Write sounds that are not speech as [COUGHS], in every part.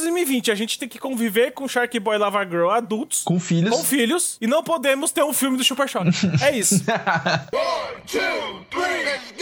2020, a gente tem que conviver com Shark Boy Lava Girl adultos. Com filhos. Com filhos. E não podemos ter um filme do Super Choque. é isso. [LAUGHS] One, two, three,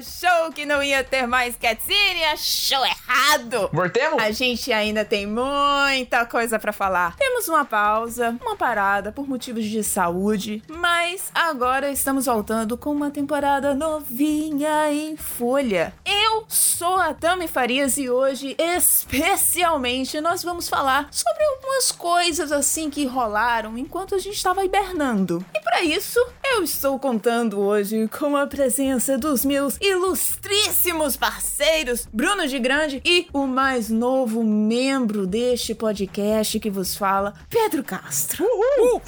Show que não ia ter mais cutscene, achou errado! Voltemos? A gente ainda tem muita coisa para falar. Temos uma pausa, uma parada por motivos de saúde, mas agora estamos voltando com uma temporada novinha em folha. Eu sou a Tami Farias e hoje, especialmente, nós vamos falar sobre algumas coisas assim que rolaram enquanto a gente estava hibernando. E para isso, eu estou contando hoje com a presença dos meus ilustríssimos parceiros, Bruno de Grande e o mais novo membro deste podcast que vos fala, Pedro Castro. Uhul!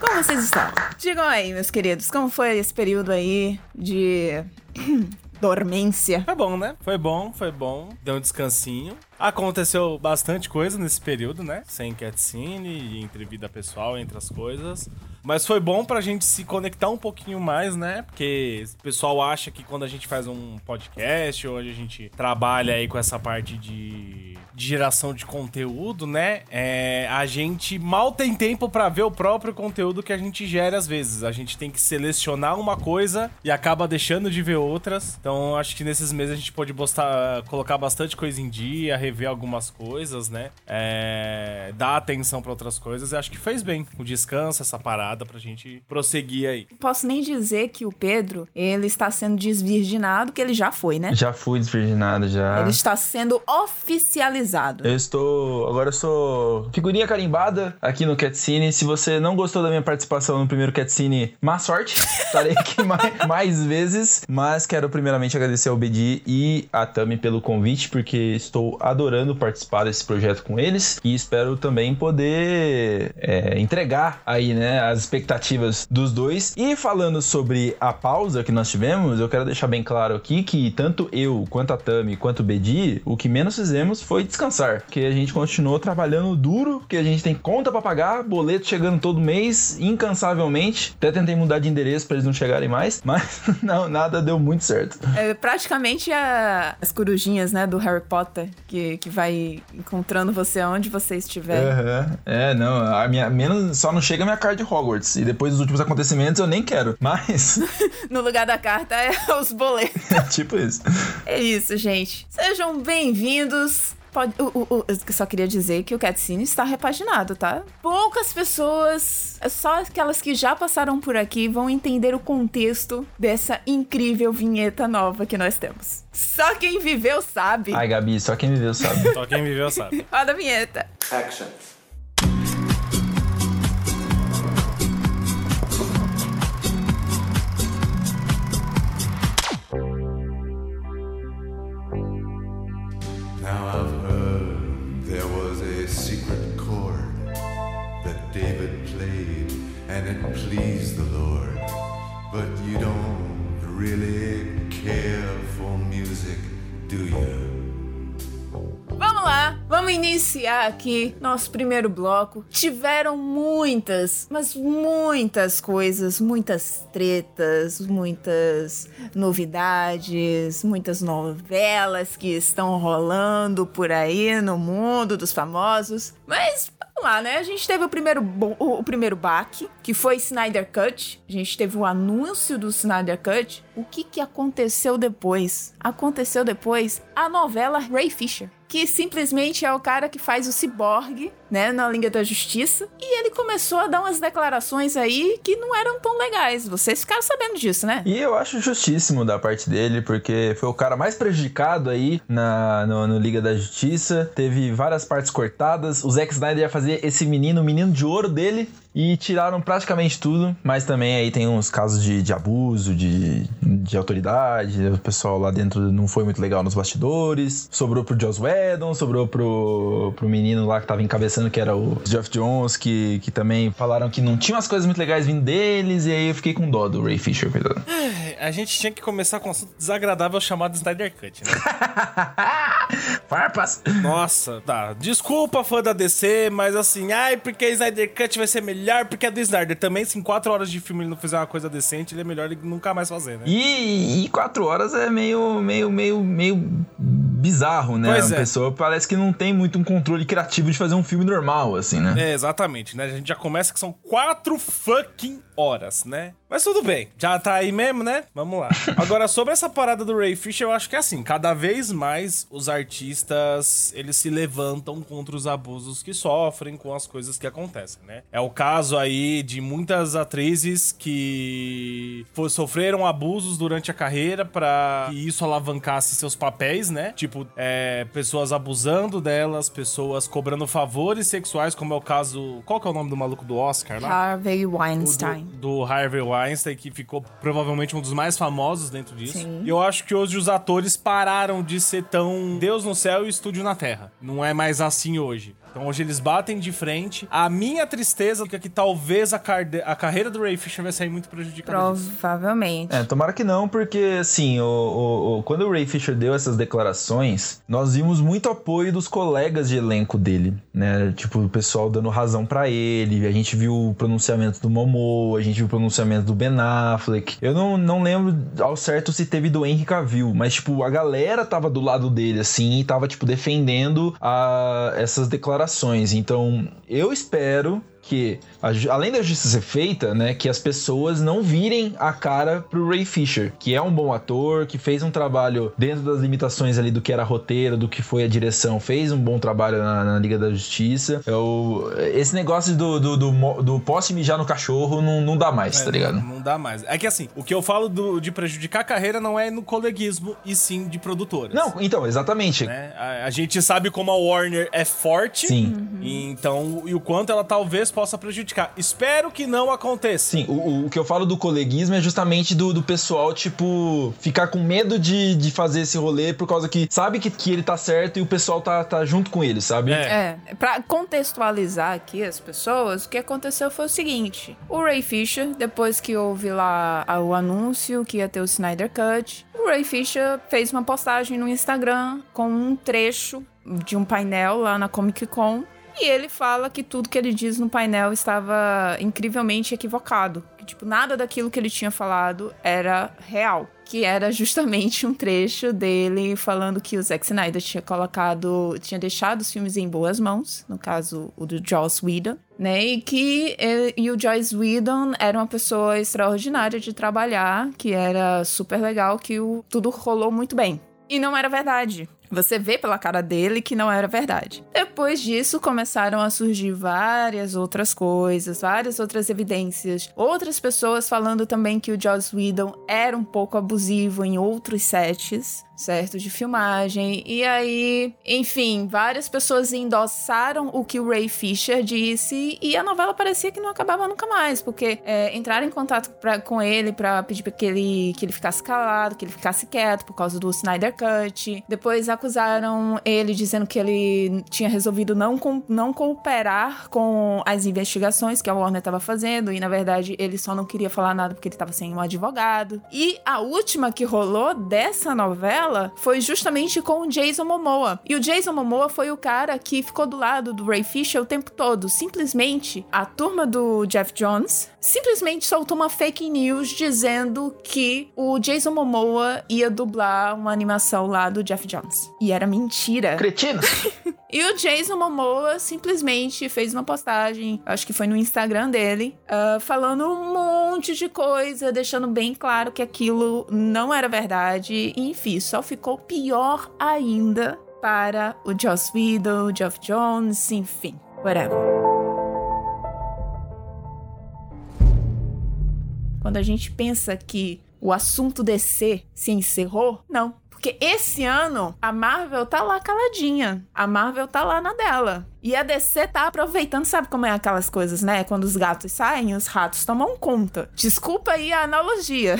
Como vocês estão? Digam aí, meus queridos, como foi esse período aí de [CLEARS THROAT] dormência? Foi bom, né? Foi bom, foi bom. Deu um descansinho. Aconteceu bastante coisa nesse período, né? Sem cutscene, entre vida pessoal, entre as coisas. Mas foi bom pra gente se conectar um pouquinho mais, né? Porque o pessoal acha que quando a gente faz um podcast ou a gente trabalha aí com essa parte de, de geração de conteúdo, né? É, a gente mal tem tempo para ver o próprio conteúdo que a gente gera às vezes. A gente tem que selecionar uma coisa e acaba deixando de ver outras. Então acho que nesses meses a gente pode postar, colocar bastante coisa em dia, rever algumas coisas, né? É, dar atenção para outras coisas. E acho que fez bem o descanso, essa parada pra gente prosseguir aí. Posso nem dizer que o Pedro, ele está sendo desvirginado, que ele já foi, né? Já fui desvirginado, já. Ele está sendo oficializado. Eu estou... Agora eu sou figurinha carimbada aqui no Catscene. Se você não gostou da minha participação no primeiro Catscene, má sorte. [LAUGHS] Estarei aqui mais, mais vezes. Mas quero primeiramente agradecer ao Bedi e a Tami pelo convite, porque estou adorando participar desse projeto com eles. E espero também poder é, entregar aí, né, as expectativas dos dois. E falando sobre a pausa que nós tivemos, eu quero deixar bem claro aqui que tanto eu, quanto a Tami, quanto o Bedi, o que menos fizemos foi descansar. Porque a gente continuou trabalhando duro, porque a gente tem conta para pagar, boleto chegando todo mês, incansavelmente. Até tentei mudar de endereço para eles não chegarem mais, [LAUGHS] mas não, nada deu muito certo. É praticamente a, as corujinhas, né, do Harry Potter, que, que vai encontrando você onde você estiver. Uhum. É, não, a minha, menos, só não chega a minha carta de Hogwarts. E depois dos últimos acontecimentos eu nem quero. Mas. [LAUGHS] no lugar da carta é [LAUGHS] os boletos. [LAUGHS] tipo isso. É isso, gente. Sejam bem-vindos. Pode, uh, uh, uh, eu só queria dizer que o Catscene está repaginado, tá? Poucas pessoas, só aquelas que já passaram por aqui, vão entender o contexto dessa incrível vinheta nova que nós temos. Só quem viveu sabe. Ai, Gabi, só quem viveu sabe. só quem viveu sabe. Roda a vinheta. Action. Really care for music, do you? Vamos lá, vamos iniciar aqui nosso primeiro bloco. Tiveram muitas, mas muitas coisas, muitas tretas, muitas novidades, muitas novelas que estão rolando por aí no mundo dos famosos. Mas vamos lá, né? A gente teve o primeiro, o, o primeiro baque, que foi Snyder Cut. A gente teve o anúncio do Snyder Cut. O que, que aconteceu depois? Aconteceu depois a novela Ray Fisher que simplesmente é o cara que faz o ciborgue, né, na Liga da Justiça. E ele começou a dar umas declarações aí que não eram tão legais. Vocês ficaram sabendo disso, né? E eu acho justíssimo da parte dele, porque foi o cara mais prejudicado aí na, no, no Liga da Justiça. Teve várias partes cortadas. O Zack Snyder ia fazer esse menino, o menino de ouro dele, e tiraram praticamente tudo, mas também aí tem uns casos de, de abuso, de, de autoridade, o pessoal lá dentro não foi muito legal nos bastidores. Sobrou pro Joss Whedon, sobrou pro, pro menino lá que tava encabeçando, que era o Jeff Jones, que, que também falaram que não tinha umas coisas muito legais vindo deles, e aí eu fiquei com dó do Ray Fisher, coitado. A gente tinha que começar com um assunto desagradável chamado Snyder Cut, né? [LAUGHS] Farpas! Nossa, tá. Desculpa, fã da DC, mas assim, ai, porque Snyder Cut vai ser melhor, porque a do Snyder também, se em quatro horas de filme ele não fizer uma coisa decente, ele é melhor ele nunca mais fazer, né? E, e quatro horas é meio, meio, meio, meio bizarro, né? Pois a é. pessoa parece que não tem muito um controle criativo de fazer um filme normal, assim, né? É, exatamente, né? A gente já começa que são quatro fucking horas, né? Mas tudo bem, já tá aí mesmo, né? Vamos lá. [LAUGHS] Agora, sobre essa parada do Ray Fisher, eu acho que é assim, cada vez mais os artistas, eles se levantam contra os abusos que sofrem com as coisas que acontecem, né? É o caso aí de muitas atrizes que sofreram abusos durante a carreira pra que isso alavancasse seus papéis, né? Tipo, é, pessoas abusando delas, pessoas cobrando favores sexuais, como é o caso... Qual que é o nome do maluco do Oscar lá? Harvey Weinstein. do, do Harvey Weinstein, que ficou provavelmente um dos mais famosos dentro disso. Sim. E eu acho que hoje os atores pararam de ser tão Deus no céu e estúdio na terra. Não é mais assim hoje. Então hoje eles batem de frente. A minha tristeza é que talvez a, carde- a carreira do Ray Fisher vai sair muito prejudicada. Provavelmente. É, tomara que não, porque assim, o, o- o- quando o Ray Fisher deu essas declarações, nós vimos muito apoio dos colegas de elenco dele, né? Tipo, o pessoal dando razão pra ele. A gente viu o pronunciamento do Momo, a gente viu o pronunciamento do Ben Affleck. Eu não, não lembro ao certo se teve do Henry Cavill, mas tipo, a galera tava do lado dele, assim, e tava, tipo, defendendo a, essas declarações. Então, eu espero que, além da justiça ser feita, né, que as pessoas não virem a cara pro Ray Fisher, que é um bom ator, que fez um trabalho dentro das limitações ali do que era roteiro, do que foi a direção, fez um bom trabalho na, na Liga da Justiça. Eu, esse negócio do, do, do, do poste mijar no cachorro não, não dá mais, tá É, ligado? Não, não dá mais. É que assim, o que eu falo do- de prejudicar a carreira não é no coleguismo, e sim de produtoras. Não, então, exatamente. né? A, a gente sabe como a Warner é forte. Sim. Então, e o quanto ela talvez possa prejudicar. Espero que não aconteça. Sim, o, o que eu falo do coleguismo é justamente do, do pessoal, tipo, ficar com medo de, de fazer esse rolê por causa que sabe que, que ele tá certo e o pessoal tá, tá junto com ele, sabe? É. É, pra contextualizar aqui as pessoas, o que aconteceu foi o seguinte: o Ray Fisher, depois que houve lá o anúncio que ia ter o Snyder Cut, o Ray Fisher fez uma postagem no Instagram com um trecho de um painel lá na Comic Con. E ele fala que tudo que ele diz no painel estava incrivelmente equivocado. Que, tipo, nada daquilo que ele tinha falado era real. Que era justamente um trecho dele falando que o Zack Snyder tinha colocado, tinha deixado os filmes em boas mãos, no caso o do Joss Whedon, né? E que ele- e o Joss Whedon era uma pessoa extraordinária de trabalhar, que era super legal, que o, tudo rolou muito bem. E não era verdade. Você vê pela cara dele que não era verdade. Depois disso, começaram a surgir várias outras coisas, várias outras evidências. Outras pessoas falando também que o Joss Whedon era um pouco abusivo em outros sets, certo? De filmagem. E aí, enfim, várias pessoas endossaram o que o Ray Fisher disse e a novela parecia que não acabava nunca mais, porque é, entraram em contato pra- com ele pra pedir que ele, que ele ficasse calado, que ele ficasse quieto por causa do Snyder Cut. Depois acusaram ele dizendo que ele tinha resolvido não, com- não cooperar com as investigações que a Warner estava fazendo e, na verdade, ele só não queria falar nada porque ele estava sem um advogado. E a última que rolou dessa novela foi justamente com o Jason Momoa. E o Jason Momoa foi o cara que ficou do lado do Ray Fisher o tempo todo. Simplesmente, a turma do Jeff Jones simplesmente soltou uma fake news dizendo que o Jason Momoa ia dublar uma animação lá do Jeff Jones. E era mentira. Cretino! [LAUGHS] E o Jason Momoa simplesmente fez uma postagem, acho que foi no Instagram dele, ah, falando um monte de coisa, deixando bem claro que aquilo não era verdade. Enfim, só ficou pior ainda para o Joss Whedon, o Geoff Jones, enfim, whatever. Quando a gente pensa que o assunto DC se encerrou, não. Porque esse ano a Marvel tá lá caladinha. A Marvel tá lá na dela. E a DC tá aproveitando, sabe como é aquelas coisas, né? Quando os gatos saem, os ratos tomam conta. Desculpa aí a analogia.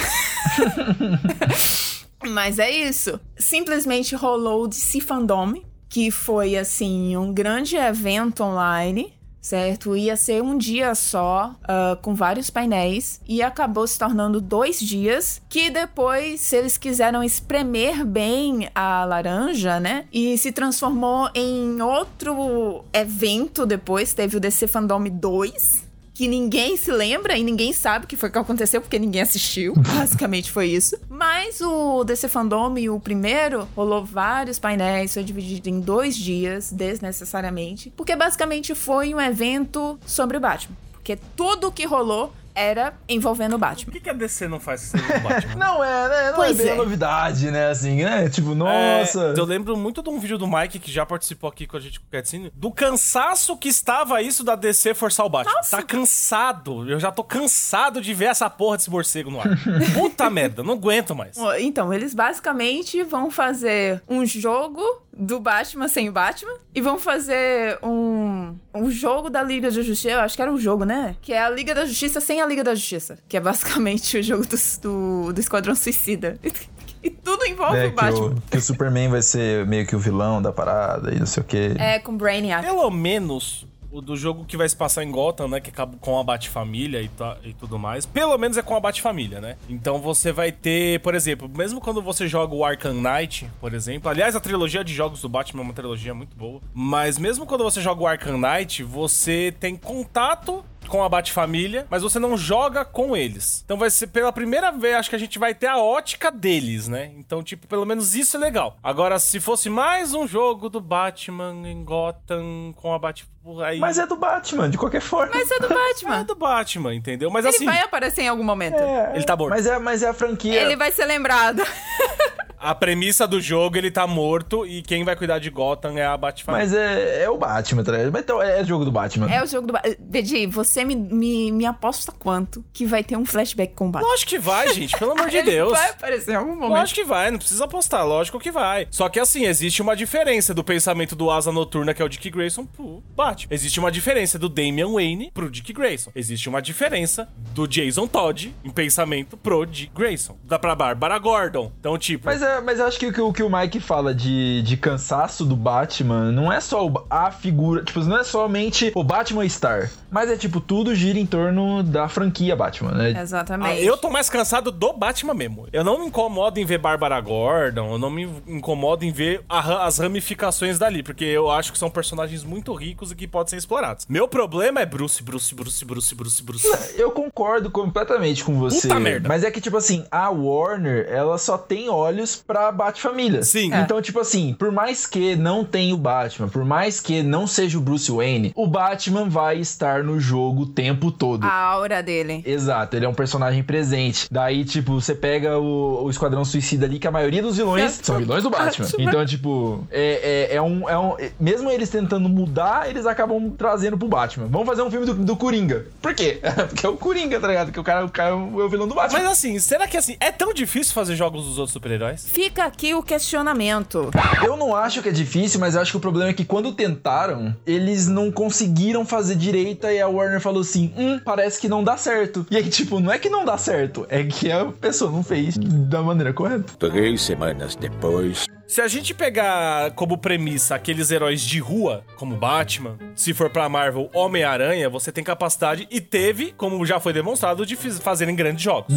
[LAUGHS] Mas é isso. Simplesmente rolou o DC Fandom, que foi assim um grande evento online certo? Ia ser um dia só, uh, com vários painéis, e acabou se tornando dois dias, que depois, se eles quiseram espremer bem a laranja, né? E se transformou em outro evento depois, teve o DC Fandom 2, que ninguém se lembra e ninguém sabe o que foi que aconteceu porque ninguém assistiu. [LAUGHS] Basicamente foi isso. Mas o DC Fandom, o primeiro, rolou vários painéis, foi dividido em dois dias, desnecessariamente, porque basicamente foi um evento sobre o Batman. Porque tudo que rolou era envolvendo o Por Batman. que, que a DC não faz isso com o Batman? [LAUGHS] Não é, né? Não Pois é bem é. a novidade, né? Assim, né? Tipo, nossa. É, eu lembro muito de um vídeo do Mike que já participou aqui com a gente com o Catsine, do cansaço que estava isso da DC forçar o Batman. Nossa. Tá cansado. Eu já tô cansado de ver essa porra desse morcego no ar. [LAUGHS] Puta merda, não aguento mais. Então, eles basicamente vão fazer um jogo do Batman sem o Batman e vão fazer um, um jogo da Liga da Justiça. Eu acho que era um jogo, né? Que é a Liga da Justiça sem a Liga da Justiça. Que é basicamente o jogo do, do, do Esquadrão Suicida. [LAUGHS] E tudo envolve É, o que, Batman. o, que o Superman vai ser meio que o vilão da parada e não sei o quê. É, com Brainiac. Pelo menos o do jogo que vai se passar em Gotham, né? Que acaba com a Bat-família e, ta- e tudo mais. Pelo menos é com a Bat-família, né? Então você vai ter, por exemplo, mesmo quando você joga o Arkham Knight, por exemplo. Aliás, a trilogia de jogos do Batman é uma trilogia muito boa. Mas mesmo quando você joga o Arkham Knight, você tem contato com a Bat-família, mas você não joga com eles. Então vai ser pela primeira vez, acho que a gente vai ter a ótica deles, né? Então, tipo, pelo menos isso é legal. Agora, se fosse mais um jogo do Batman em Gotham com a Bat... Aí... Mas é do Batman, de qualquer forma. Mas é do É Batman. do Batman, entendeu? Mas Ele assim, vai aparecer em algum momento. ele tá morto. Mas é, mas é a franquia. Ele vai ser lembrado. [LAUGHS] A premissa do jogo, ele tá morto e quem vai cuidar de Gotham é a Bat-família. Mas é, é o Batman, tá ligado? Mas Então, é jogo do Batman. É o jogo do Batman. Didi, você me, me, me aposta quanto que vai ter um flashback com o Batman? Lógico que vai, gente, pelo amor de [LAUGHS] Deus. vai aparecer em algum momento. Lógico que vai, não precisa apostar, lógico que vai. Só que assim, existe uma diferença do pensamento do Asa Noturna, que é o Dick Grayson, pro Batman. Existe uma diferença do Damian Wayne pro Dick Grayson. Existe uma diferença do Jason Todd em pensamento pro Dick Grayson. Da pra Bárbara Gordon. Então, tipo. Mas, é, mas eu acho que o que o que o Mike fala de, de cansaço do Batman não é só a figura, tipo, não é somente o Batman Star, mas é tipo, tudo gira em torno da franquia Batman, né? Exatamente. Ah, eu tô mais cansado do Batman mesmo. Eu não me incomodo em ver Bárbara Gordon, eu não me incomodo em ver a as ramificações dali, porque eu acho que são personagens muito ricos e que podem ser explorados. Meu problema é Bruce, Bruce, Bruce, Bruce, Bruce, Bruce. [LAUGHS] Eu concordo completamente com você. Puta merda. Mas é que, tipo assim, a Warner, ela só tem olhos pra Bat-família. Sim. É. Então, tipo assim, por mais que não tenha o Batman, por mais que não seja o Bruce Wayne, o Batman vai estar no jogo o tempo todo. A aura dele. Exato, ele é um personagem presente. Daí, tipo, você pega o, o Esquadrão Suicida ali, que a maioria dos vilões Certo. são vilões do Batman. Batman. Então, tipo, é, é, é um, é um. Mesmo eles tentando mudar, eles acabam trazendo pro Batman. Vamos fazer um filme do, do Coringa. Por quê? [LAUGHS] Porque é o Coringa, tá ligado? Que o cara, o cara é o vilão do Batman. Mas assim, será que assim, é tão difícil fazer jogos dos outros super-heróis? Fica aqui o questionamento. Eu não acho que é difícil, mas eu acho que o problema é que quando tentaram, eles não conseguiram fazer direita e a Warner falou assim: hum, parece que não dá certo. E aí, tipo, não é que não dá certo, é que a pessoa não fez da maneira correta. Três semanas depois, Se a gente pegar como premissa aqueles heróis de rua, como Batman, se for pra Marvel, Homem-Aranha, você tem capacidade e teve, como já foi demonstrado, de fazerem grandes jogos.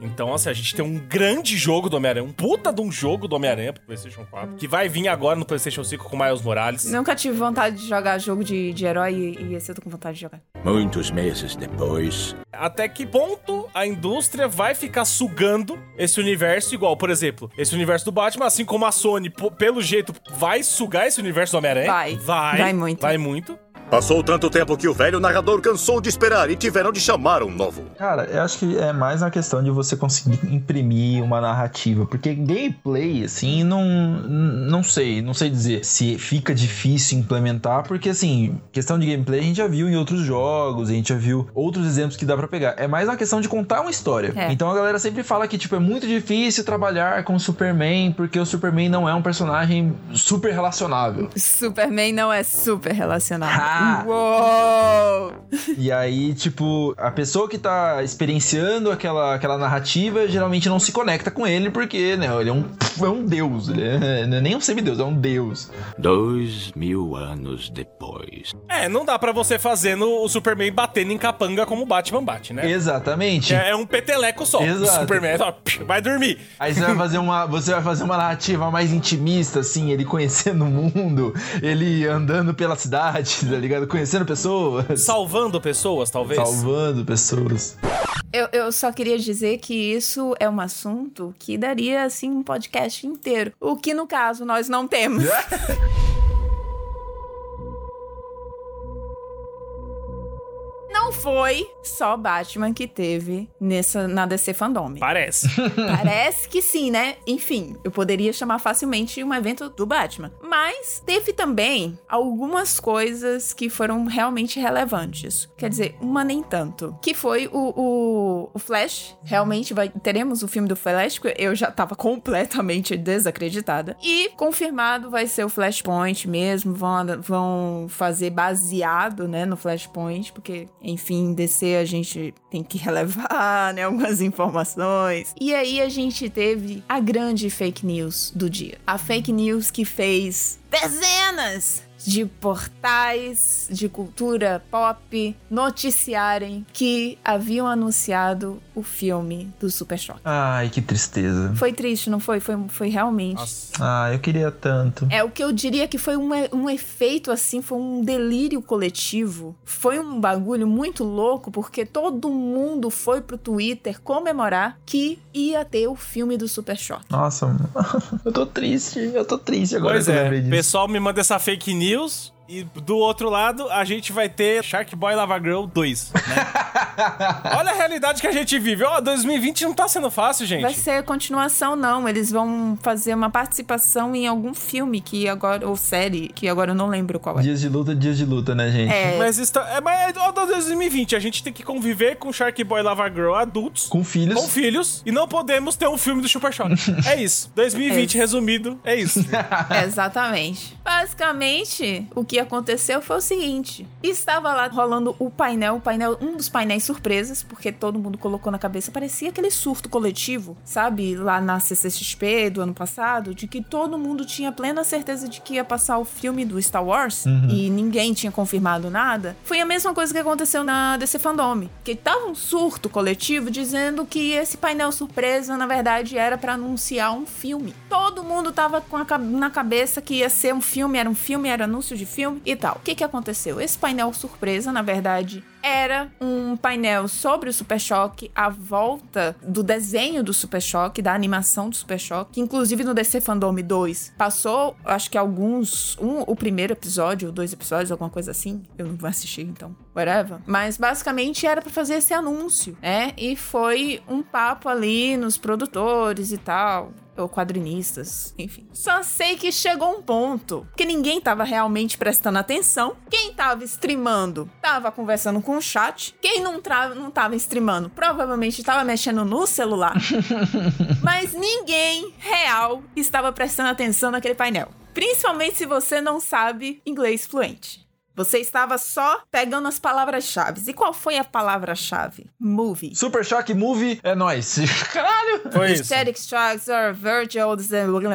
Então, assim, a gente tem um grande jogo do Homem-Aranha, um puta de um jogo do Homem-Aranha pro PlayStation 4, que vai vir agora no PlayStation 5 com Miles Morales. Nunca tive vontade de jogar jogo de, de herói e, e esse eu tô com vontade de jogar. muitos meses depois, Até que ponto a indústria vai ficar sugando esse universo igual, por exemplo, esse universo do Batman, assim como a Sony, pelo jeito, vai sugar esse universo do Homem-Aranha? Vai. Vai. Vai muito. Vai muito. Passou tanto tempo que o velho narrador cansou de esperar e tiveram de chamar um novo. Cara, eu acho que é mais uma questão de você conseguir imprimir uma narrativa, porque gameplay, assim, não, não sei, não sei dizer se fica difícil implementar, porque, assim, questão de gameplay a gente já viu em outros jogos, a gente já viu outros exemplos que dá pra pegar. É mais uma questão de contar uma história. É. Então a galera sempre fala que, tipo, é muito difícil trabalhar com Superman, porque o Superman não é um personagem super relacionável. Superman não é super relacionado. Ah. Uou! [LAUGHS] E aí, tipo, a pessoa que tá experienciando aquela, aquela narrativa geralmente não se conecta com ele, porque, né, ele é um, é um deus, ele é, não é nem um semideus, é um deus. Dois mil anos depois. É, não dá pra você fazer no, o Superman batendo em capanga como o Batman bate, né? Exatamente. É, é um peteleco só. Exato. O Superman só, vai dormir. Aí você vai fazer uma, você vai fazer uma narrativa mais intimista, assim, ele conhecendo o mundo, ele andando pela cidade, tá ligado? Conhecendo pessoas, Salvando pessoas, talvez. salvando pessoas. Eu, eu só queria dizer que isso é um assunto que daria, assim, um podcast inteiro. O que, no caso, nós não temos. [LAUGHS] foi só Batman que teve nessa, na DC Fandom. Parece. [LAUGHS] Parece que sim, né? Enfim, eu poderia chamar facilmente um evento do Batman. Mas teve também algumas coisas que foram realmente relevantes. Quer dizer, uma nem tanto. Que foi o, o, o Flash. Realmente vai, teremos o filme do Flash, porque eu já tava completamente desacreditada. E confirmado vai ser o Flashpoint mesmo. Vão, vão fazer baseado, né, no Flashpoint, porque, enfim, DC a gente tem que [LAUGHS] relevar, né, algumas informações. E aí a gente teve a grande fake news do dia. A fake news que fez dezenas de portais de cultura pop noticiarem que haviam anunciado o filme do Super Choque. Ai, que tristeza. Foi triste, não foi? Foi, foi realmente. Nossa. Ah, eu queria tanto. É o que eu diria que foi um, um efeito assim, foi um delírio coletivo. Foi um bagulho muito louco, porque todo mundo foi pro Twitter comemorar que ia ter o filme do Super Choque. Nossa, mano. [LAUGHS] eu tô triste, eu tô triste agora Pois é, o pessoal me manda essa fake news Bills e do outro lado a gente vai ter Shark Boy Lava Girl 2, né? [LAUGHS] Olha a realidade que a gente vive. Ó, 2020 não tá sendo fácil, gente. Vai ser continuação, não. Eles vão fazer uma participação em algum filme que agora, ou série, que agora eu não lembro qual é. Dias de luta, dias de luta, né, gente? É, Mas isso tá, é, mas ó, 2020, a gente tem que conviver com Shark Boy Lava Girl adultos. Com filhos. Com filhos, e não podemos ter um filme do Super Choque. [LAUGHS] é isso. 2020 É. resumido, é isso. [LAUGHS] Exatamente. Basicamente, o que aconteceu foi o seguinte: estava lá rolando o painel, o painel, um dos painéis surpresas, porque todo mundo colocou na cabeça, parecia aquele surto coletivo, sabe? Lá na CCXP do ano passado, de que todo mundo tinha plena certeza de que ia passar o filme do Star Wars e ninguém tinha confirmado nada. Foi a mesma coisa que aconteceu na DC Fandom, que tava um surto coletivo dizendo que esse painel surpresa, na verdade, era pra anunciar um filme. Todo mundo tava com a, na cabeça que ia ser um filme, era um filme, era anúncio de filme e tal. O que que aconteceu? Esse painel surpresa, na verdade, era um painel sobre o Super Choque, a volta do desenho do Super Choque, da animação do Super Choque, que inclusive no DC Fandom 2 passou, acho que alguns, um, o primeiro episódio, dois episódios, alguma coisa assim. Eu não vou assistir, então, whatever. Mas basicamente era pra fazer esse anúncio, né? E foi um papo ali nos produtores e tal ou quadrinistas, enfim. Só sei que chegou um ponto que ninguém tava realmente prestando atenção. Quem tava streamando tava conversando com o chat. Quem não, tra não tava streamando provavelmente tava mexendo no celular. [LAUGHS] Mas ninguém real estava prestando atenção naquele painel. Principalmente se você não sabe inglês fluente. Você estava só pegando as palavras-chave. E qual foi a palavra-chave? Movie. Super Choque Movie é nóis. [LAUGHS] Caralho! Foi isso. Static Strikes are virtual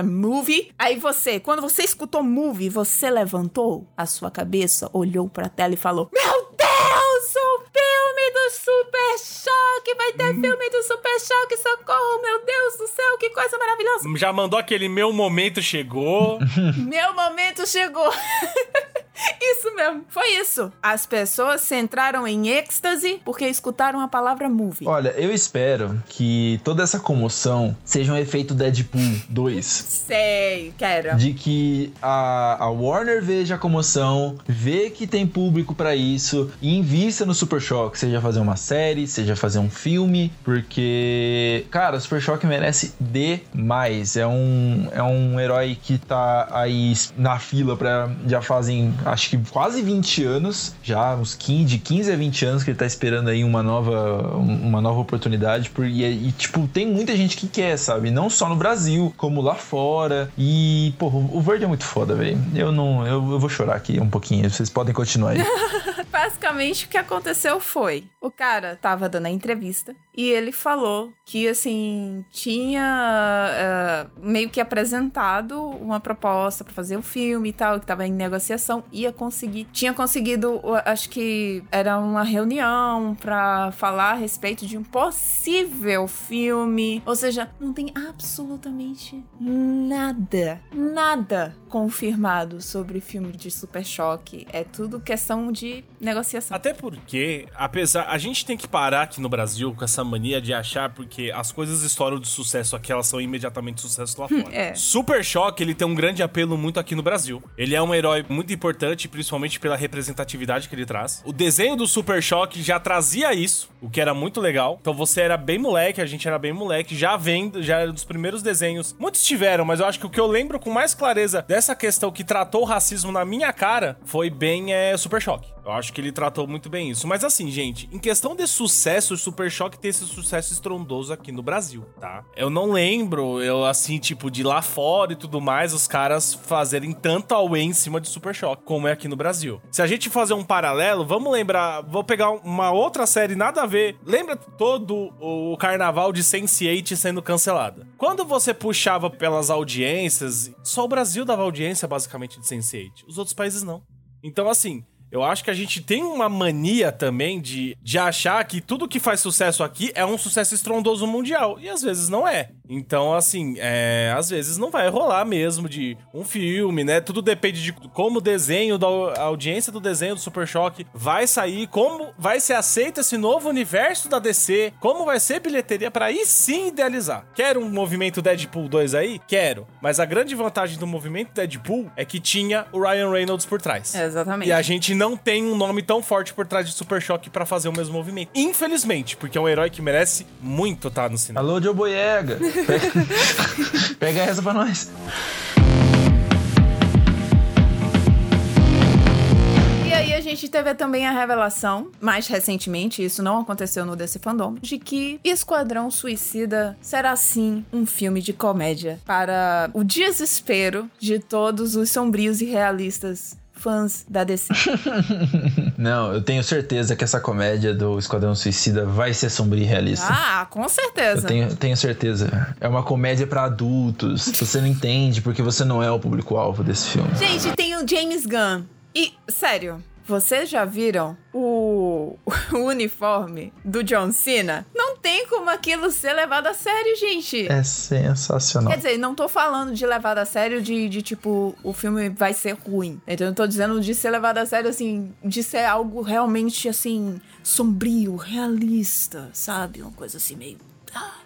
movie. Aí você, quando você escutou movie, você levantou a sua cabeça, olhou pra tela e falou: Meu Deus, o filme do Super Choque! Vai ter filme do Super Choque, socorro! Meu Deus do céu, que coisa maravilhosa! Já mandou aquele meu momento chegou. [LAUGHS] Meu momento chegou! [LAUGHS] [LAUGHS] isso mesmo. Foi isso. As pessoas se entraram em êxtase porque escutaram a palavra movie. Olha, eu espero que toda essa comoção seja um efeito Deadpool 2. Sei, quero. De que a, a Warner veja a comoção, vê que tem público pra isso e invista no Super Choque, seja fazer uma série, seja fazer um filme, porque, cara, o Super Choque merece demais. É um, é um herói que tá aí na fila pra. Já fazem, acho que quase 20 anos, já uns 15, de 15 a 20 anos que ele tá esperando aí uma nova, uma nova oportunidade. Por, e, e, tipo, tem muita gente que quer, sabe? Não só no Brasil, como lá fora. E, pô, o verde é muito foda, velho. Eu não. Eu, eu vou chorar aqui um pouquinho. Vocês podem continuar aí. [LAUGHS] Basicamente, o que aconteceu foi: o cara tava dando a entrevista e ele falou que, assim, tinha uh, meio que apresentado uma proposta para fazer um filme e tal, que tava em negociação, ia conseguir. Tinha conseguido, acho que era uma reunião para falar a respeito de um possível filme. Ou seja, não tem absolutamente nada, nada confirmado sobre filme de Super Choque. É tudo questão de negociação. Até porque, apesar. A gente tem que parar aqui no Brasil com essa mania de achar porque as coisas estouram de sucesso aqui, elas são imediatamente sucesso lá fora. É. Super Choque, ele tem um grande apelo muito aqui no Brasil. Ele é um herói muito importante, principalmente pela representatividade que ele traz. O desenho do Super Choque já trazia isso, o que era muito legal. Então você era bem moleque, a gente era bem moleque, já vendo, já era dos primeiros desenhos. Muitos tiveram, mas eu acho que o que eu lembro com mais clareza dessa questão que tratou o racismo na minha cara foi bem é, Super Choque. Eu acho que ele tratou muito bem isso. Mas assim, gente, em questão de sucesso, o Super Choque tem esse sucesso estrondoso aqui no Brasil, tá? Eu não lembro, eu assim, tipo, de lá fora e tudo mais, os caras fazerem tanto away em cima de Super Choque como é aqui no Brasil. Se a gente fazer um paralelo, vamos lembrar, vou pegar uma outra série nada a ver. Lembra todo o carnaval de Sense8 sendo cancelada? Quando você puxava pelas audiências, só o Brasil dava audiência basicamente de Sense8. Os outros países não. Então, assim, eu acho que a gente tem uma mania também de, de achar que tudo que faz sucesso aqui é um sucesso estrondoso mundial. E às vezes não é. Então, assim, é, às vezes não vai rolar mesmo de um filme, né? Tudo depende de como o desenho, da audiência do desenho do Super Choque vai sair, como vai ser aceito esse novo universo da DC, como vai ser bilheteria para aí sim idealizar. Quero um movimento Deadpool 2 aí? Quero. Mas a grande vantagem do movimento Deadpool é que tinha o Ryan Reynolds por trás. Exatamente. E a gente não tem um nome tão forte por trás de Super Choque para fazer o mesmo movimento. Infelizmente, porque é um herói que merece muito estar tá no cinema. Alô, Joe Boyega! [LAUGHS] [LAUGHS] Pega, essa pra nós. E aí a gente teve também a revelação, mais recentemente, isso não aconteceu no DC Fandom, de que Esquadrão Suicida será sim um filme de comédia para o desespero de todos os sombrios e realistas fãs da DC. [LAUGHS] Não, eu tenho certeza que essa comédia do Esquadrão Suicida vai ser sombria e realista. Ah, com certeza. Eu tenho, tenho certeza. É uma comédia para adultos. Você não entende porque você não é o público-alvo desse filme. Gente, tem o James Gunn. E, sério, vocês já viram o, [LAUGHS] o, uniforme do John Cena? Não tem como aquilo ser levado a sério, gente. É sensacional. Quer dizer, não tô falando de levado a sério de, de tipo, o filme vai ser ruim. Então eu tô dizendo de ser levado a sério, assim, de ser algo realmente, assim, sombrio, realista, sabe? Uma coisa assim meio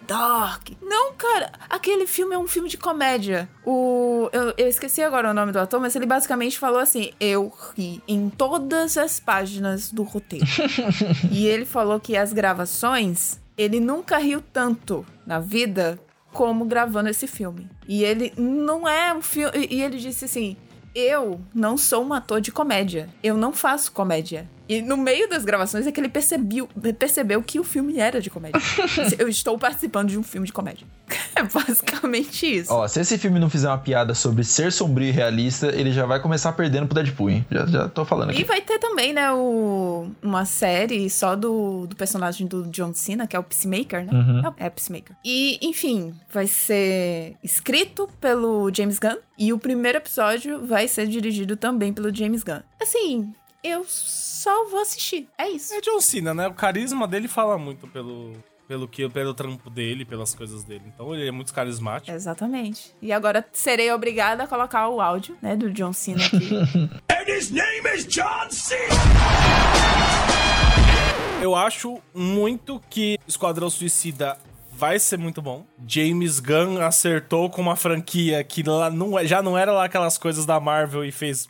Dark. Não, cara, aquele filme é um filme de comédia. O. Eu, eu, esqueci agora o nome do ator, mas ele basicamente falou assim: eu ri em todas as páginas do roteiro. [LAUGHS] e ele falou que as gravações, ele nunca riu tanto na vida como gravando esse filme. E ele não é um filme. E ele disse assim: eu não sou um ator de comédia. Eu não faço comédia. E no meio das gravações é que ele percebeu, percebeu que o filme era de comédia. [LAUGHS] Eu estou participando de um filme de comédia. [LAUGHS] É basicamente isso. Ó, se esse filme não fizer uma piada sobre ser sombrio e realista, ele já vai começar perdendo pro Deadpool, hein? Já, já tô falando aqui. E vai ter também, né, o, uma série só do, do personagem do John Cena, que é o Peacemaker, né? Uhum. É, é Peacemaker. E, enfim, vai ser escrito pelo James Gunn. E o primeiro episódio vai ser dirigido também pelo James Gunn. Assim, eu só vou assistir. É isso. É John Cena, né? O carisma dele fala muito pelo, pelo que pelo trampo dele, pelas coisas dele. Então ele é muito carismático. Exatamente. E agora serei obrigada a colocar o áudio, né, do John Cena aqui. [LAUGHS] Eu acho muito que Esquadrão Suicida vai ser muito bom. James Gunn acertou com uma franquia que lá não, é- já não era lá aquelas coisas da Marvel e fez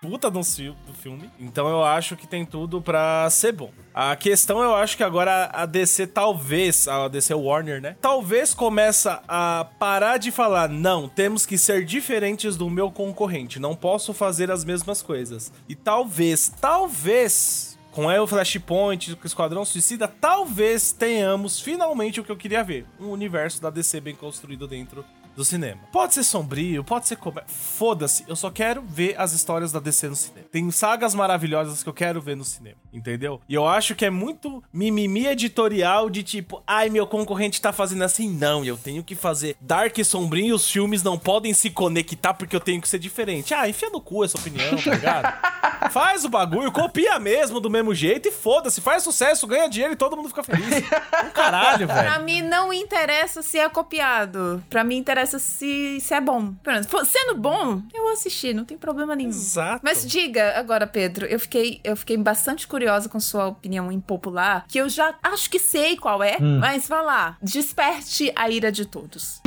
puta do, fi- do filme. Então eu acho que tem tudo pra ser bom. A questão eu acho que agora a DC talvez, a DC Warner, né? Talvez começa a parar de falar, não, temos que ser diferentes do meu concorrente, não posso fazer as mesmas coisas. E talvez, talvez com El Flashpoint, com o Esquadrão Suicida, talvez tenhamos finalmente o que eu queria ver. Um universo da DC bem construído dentro do cinema. Pode ser sombrio, pode ser como. Foda-se, eu só quero ver as histórias da DC no cinema. Tem sagas maravilhosas que eu quero ver no cinema, entendeu? E eu acho que é muito mimimi editorial de tipo, ai, meu concorrente tá fazendo assim. Não, eu tenho que fazer dark e sombrio e os filmes não podem se conectar porque eu tenho que ser diferente. Ah, enfia no cu essa opinião, tá ligado? [LAUGHS] faz o bagulho, copia mesmo do mesmo jeito e foda-se, faz sucesso, ganha dinheiro e todo mundo fica feliz. [LAUGHS] Um caralho, Pra velho. mim não interessa se é copiado. Pra mim interessa se, se é bom. Pronto. Pô, Sendo bom, eu assisti, não tem problema nenhum. Exato. Mas diga agora, Pedro, eu fiquei, eu fiquei bastante curiosa com sua opinião impopular, que eu já acho que sei qual é, mas vá lá, desperte a ira de todos.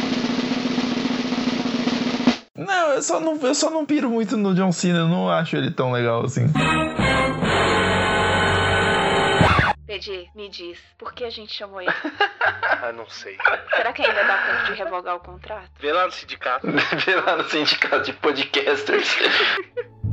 Não, eu só não, eu só não piro muito no John Cena, eu não acho ele tão legal assim. PG, me diz, por que a gente chamou ele? Ah, [LAUGHS] não sei. Será que ainda dá tempo de revogar o contrato? Vê lá no sindicato. [LAUGHS] Vê lá no sindicato de podcasters. [LAUGHS]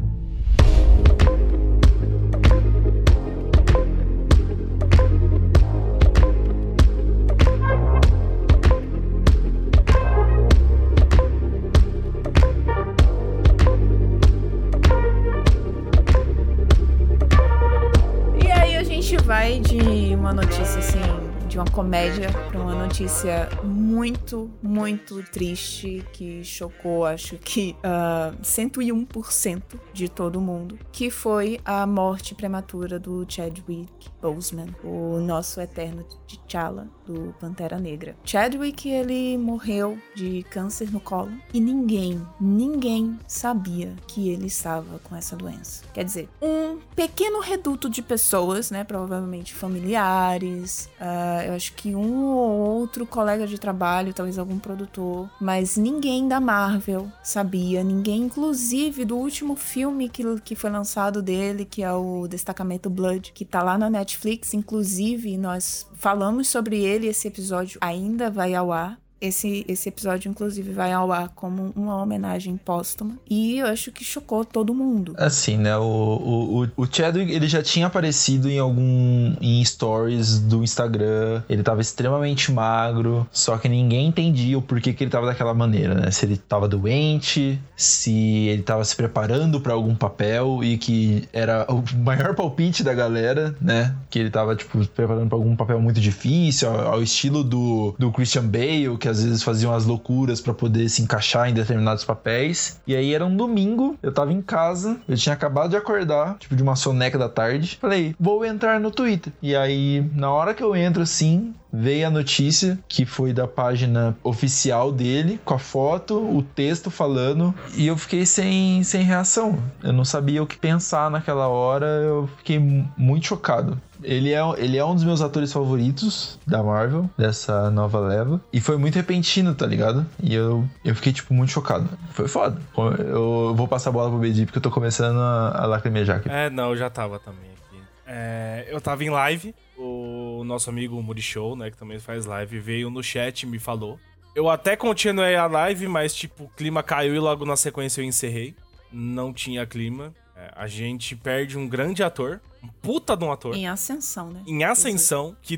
uma notícia assim, de uma comédia pra uma notícia muito, muito triste que chocou, acho que ah, 101% de todo mundo, que foi a morte prematura do Chadwick Boseman, o nosso eterno T'Challa do Pantera Negra. Chadwick ele morreu de câncer no colo e ninguém, ninguém sabia que ele estava com essa doença. Quer dizer, um pequeno reduto de pessoas, né, provavelmente familiares, ah, eu acho que um ou outro colega de trabalho, talvez algum produtor, mas ninguém da Marvel sabia, ninguém, inclusive do último filme que, que foi lançado dele, que é o Destacamento Blood, que tá lá na Netflix, inclusive nós falamos sobre ele, esse episódio ainda vai ao ar. Esse, esse episódio, inclusive, vai ao ar como uma homenagem póstuma. E eu acho que chocou todo mundo. Assim, né? O, o, o- Chadwick, ele já tinha aparecido em algum. em stories do Instagram. Ele tava extremamente magro. Só que ninguém entendia o porquê que ele tava daquela maneira, né? Se ele tava doente, se ele tava se preparando pra algum papel e que era o maior palpite da galera, né? Que ele tava, tipo, preparando pra algum papel muito difícil, ao, ao estilo do, do Christian Bale, que às vezes fazia umas loucuras pra poder se encaixar em determinados papéis. E aí era um domingo, eu tava em casa, eu tinha acabado de acordar, tipo de uma soneca da tarde. Falei, vou entrar no Twitter. E aí, na hora que eu entro assim, veio a notícia que foi da página oficial dele, com a foto, o texto falando, e eu fiquei sem, sem reação. Eu não sabia o que pensar naquela hora, eu fiquei mu- muito chocado. Ele é, ele é um dos meus atores favoritos da Marvel, dessa nova leva. E foi muito repentino, tá ligado? E eu, eu fiquei, tipo, muito chocado. Foi foda. Eu vou passar a bola pro BD porque eu tô começando a, a lacrimejar aqui. É, não, eu já tava também aqui. É, eu tava em live, o nosso amigo Murichou, né, que também faz live, veio no chat e me falou. Eu até continuei a live, mas, tipo, o clima caiu e logo na sequência eu encerrei. Não tinha clima. É, a gente perde um grande ator, um puta de um ator, Em ascensão, né? em ascensão, que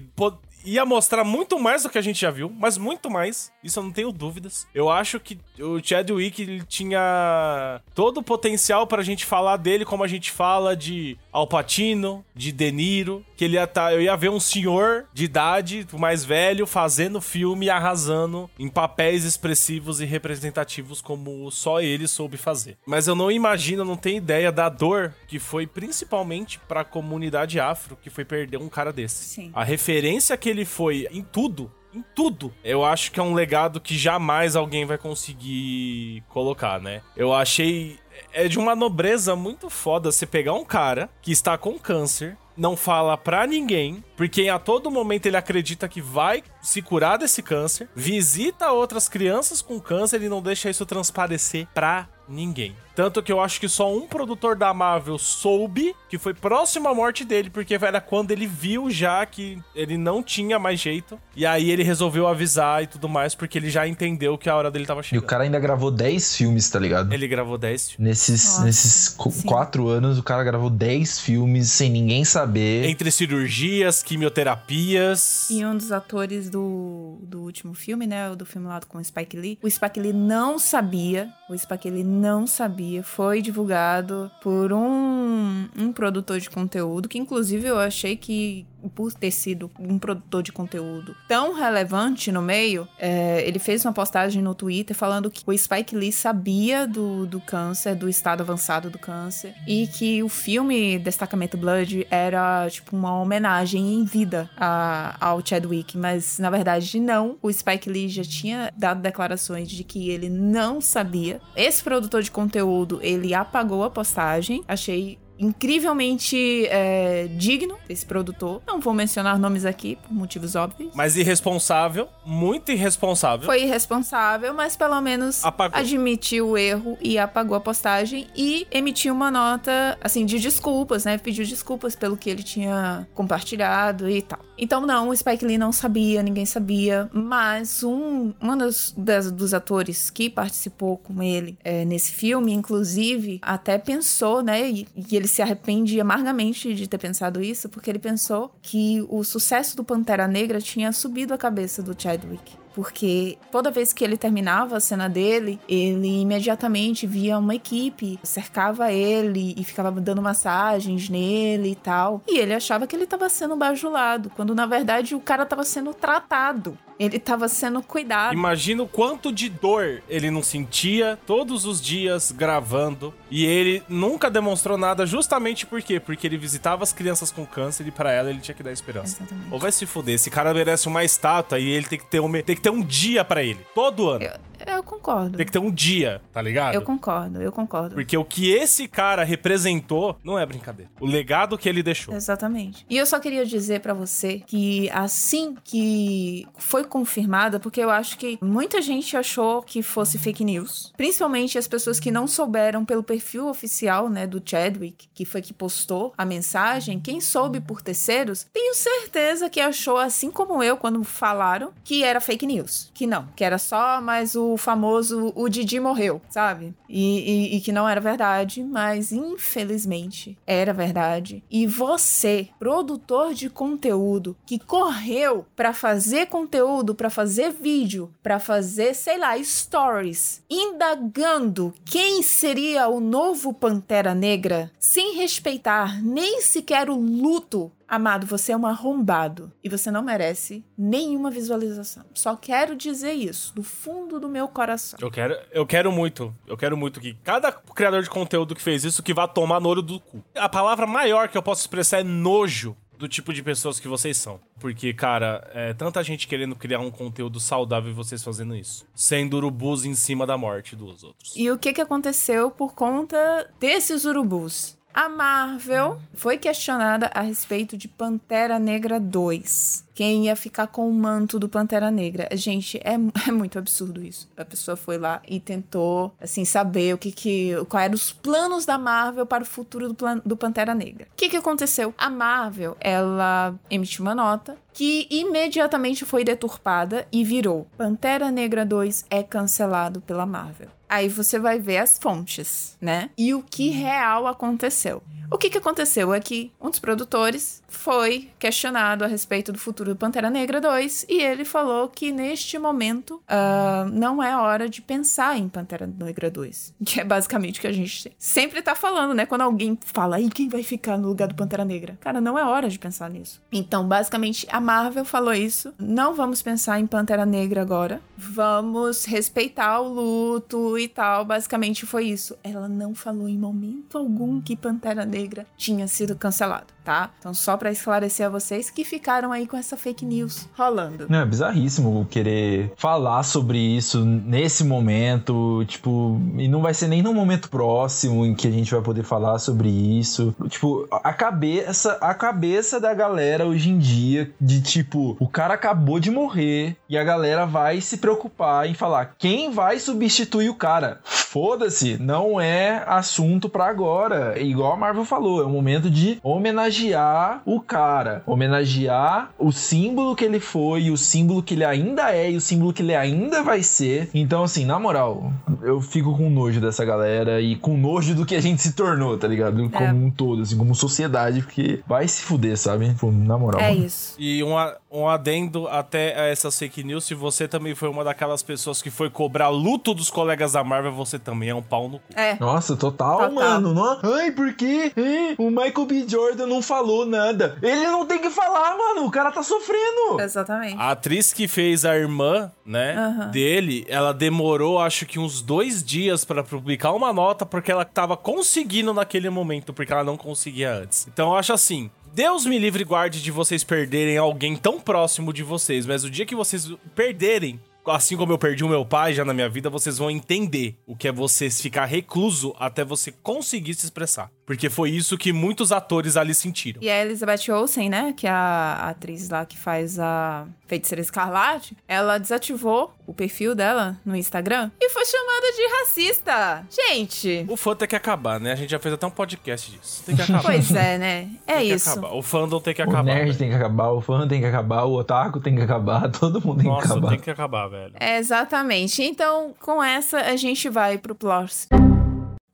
ia mostrar muito mais do que a gente já viu, mas muito mais. Isso eu não tenho dúvidas. Eu acho que o Chadwick ele tinha todo o potencial pra gente falar dele como a gente fala de Al Pacino, de De Niro, que ele ia tá, eu ia ver um senhor de idade, mais velho, fazendo filme e arrasando em papéis expressivos e representativos como só ele soube fazer. Mas eu não imagino, não tenho ideia da dor que foi principalmente pra comunidade afro, que foi perder um cara desse. Sim. A referência que ele foi em tudo, em tudo. Eu acho que é um legado que jamais alguém vai conseguir colocar, né? Eu achei é de uma nobreza muito foda você pegar um cara que está com câncer, não fala pra ninguém, porque a todo momento ele acredita que vai se curar desse câncer, visita outras crianças com câncer e não deixa isso transparecer pra ninguém. Tanto que eu acho que só um produtor da Marvel soube que foi próximo à morte dele, porque era quando ele viu já que ele não tinha mais jeito. E aí ele resolveu avisar e tudo mais, porque ele já entendeu que a hora dele tava E o chegando. cara ainda gravou 10 filmes, tá ligado? Ele gravou 10 filmes. Nesses, Nossa, nesses sim. quatro anos, o cara gravou 10 filmes sem ninguém saber. Entre cirurgias, quimioterapias. E um dos atores do, do último filme, né? Do filme lá com o Spike Lee. O Spike Lee não sabia. O Spike Lee não sabia. Foi divulgado por um, um produtor de conteúdo, que inclusive eu achei que, por ter sido um produtor de conteúdo tão relevante no meio, é, ele fez uma postagem no Twitter falando que o Spike Lee sabia do, do câncer, do estado avançado do câncer, e que o filme Destacamento Blood era, tipo, uma homenagem em vida a- ao Chadwick, mas na verdade não. O Spike Lee já tinha dado declarações de que ele não sabia. Esse produtor de conteúdo, ele apagou a postagem. Achei incrivelmente é, digno desse produtor. Não vou mencionar nomes aqui por motivos óbvios. Mas irresponsável, muito irresponsável. Foi irresponsável, mas pelo menos Apagou. admitiu o erro e apagou a postagem e emitiu uma nota, assim, de desculpas, né? Pediu desculpas pelo que ele tinha compartilhado e tal. Então, não, o Spike Lee não sabia, ninguém sabia, mas um, um dos, das- dos atores que participou com ele é, nesse filme, inclusive, até pensou, né? E, e ele se arrepende amargamente de ter pensado isso, porque ele pensou que o sucesso do Pantera Negra tinha subido a cabeça do Chadwick. Porque toda vez que ele terminava a cena dele, ele imediatamente via uma equipe, cercava ele e ficava dando massagens nele e tal. E ele achava que ele estava sendo bajulado, quando na verdade o cara estava sendo tratado. Ele estava sendo cuidado. Imagina o quanto de dor ele não sentia todos os dias gravando. E ele nunca demonstrou nada justamente por quê? Porque ele visitava as crianças com câncer e pra ela ele tinha que dar esperança. Exatamente. Ou vai se fuder, esse cara merece uma estátua e ele tem que ter um, tem que ter um dia pra ele. Todo ano. Eu, eu concordo. Tem que ter um dia, tá ligado? Eu concordo, eu concordo. Porque o que esse cara representou não é brincadeira. O legado que ele deixou. Exatamente. E eu só queria dizer pra você que assim que foi confirmada, porque eu acho que muita gente achou que fosse fake news, principalmente as pessoas que não souberam pelo perfil oficial, né, do Chadwick, que foi que postou a mensagem, quem soube por terceiros, tenho certeza que achou assim como eu quando falaram que era fake news, que não, que era só mais o famoso o Didi morreu, sabe? E, e- e que não era verdade, mas infelizmente era verdade. E você, produtor de conteúdo, que correu pra fazer conteúdo, pra fazer vídeo, pra fazer, sei lá, stories, indagando quem seria o novo Pantera Negra, sem respeitar nem sequer o luto Amado, você é um arrombado e você não merece nenhuma visualização. Só quero dizer isso do fundo do meu coração. Eu quero, eu quero muito, eu quero muito que cada criador de conteúdo que fez isso que vá tomar no olho do cu. A palavra maior que eu posso expressar é nojo do tipo de pessoas que vocês são. Porque, cara, é tanta gente querendo criar um conteúdo saudável e vocês fazendo isso. Sendo urubus em cima da morte dos outros. E o que, que aconteceu por conta desses urubus? A Marvel foi questionada a respeito de Pantera Negra 2. Quem ia ficar com o manto do Pantera Negra? Gente, é, [LAUGHS] é muito absurdo isso. A pessoa foi lá e tentou, assim, saber o que que... Quais eram os planos da Marvel para o futuro do, plan- do Pantera Negra. O que que aconteceu? A Marvel, ela emitiu uma nota que imediatamente foi deturpada e virou Pantera Negra 2 é cancelado pela Marvel. Aí você vai ver as fontes, né? E o que real aconteceu. O que, que aconteceu é que um dos produtores foi questionado a respeito do futuro do Pantera Negra 2 e ele falou que neste momento ah, não é hora de pensar em Pantera Negra 2. Que é basicamente o que a gente sempre tá falando, né? Quando alguém fala, e quem vai ficar no lugar do Pantera Negra? Cara, não é hora de pensar nisso. Então, basicamente, a Marvel falou isso. Não vamos pensar em Pantera Negra agora. Vamos respeitar o luto e tal. Basicamente foi isso. Ela não falou em momento algum que Pantera Negra tinha sido cancelado. Tá? Então, só pra esclarecer a vocês que ficaram aí com essa fake news rolando. Não, é bizarríssimo querer falar sobre isso nesse momento, tipo, e não vai ser nem num momento próximo em que a gente vai poder falar sobre isso. Tipo, a cabeça, a cabeça da galera hoje em dia de tipo, o cara acabou de morrer e a galera vai se preocupar em falar quem vai substituir o cara. Foda-se, não é assunto pra agora. Igual a Marvel falou, é o momento de homenagear o cara, homenagear o símbolo que ele foi, o símbolo que ele ainda é e o símbolo que ele ainda vai ser. Então, assim, na moral, eu fico com nojo dessa galera e com nojo do que a gente se tornou, tá ligado? Como um todo, assim, como sociedade, porque vai se fuder, sabe? Na moral. É mano. isso. E um, um adendo até a essa fake news, se você também foi uma daquelas pessoas que foi cobrar luto dos colegas da Marvel, você também é um pau no cu. É. Nossa, total, Total. mano. Não... Ai, por quê? Ai, o Michael B. Jordan não falou nada. Ele não tem que falar, mano. O cara tá sofrendo. Exatamente. A atriz que fez a irmã, né, dele, ela demorou, acho que uns dois dias pra publicar uma nota porque ela tava conseguindo naquele momento, porque ela não conseguia antes. Então eu acho assim. Deus me livre e guarde de vocês perderem alguém tão próximo de vocês, mas o dia que vocês perderem, assim como eu perdi o meu pai já na minha vida, vocês vão entender o que é você ficar recluso até você conseguir se expressar. Porque foi isso que muitos atores ali sentiram. E a Elizabeth Olsen, né, que é a atriz lá que faz a Feiticeira Escarlate, ela desativou o perfil dela no Instagram e foi chamada de racista. Gente, O fã tem que acabar, né? A gente já fez até um podcast disso. Tem que acabar. pois é, né? [LAUGHS] É Tem que isso. acabar. O fandom tem que O acabar. nerd velho. tem que acabar, o fã tem que acabar, o otaku tem que acabar, [LAUGHS] todo mundo tem que Nossa, acabar. tem que acabar, velho. É, exatamente. Então, com essa, a gente vai pro próximo.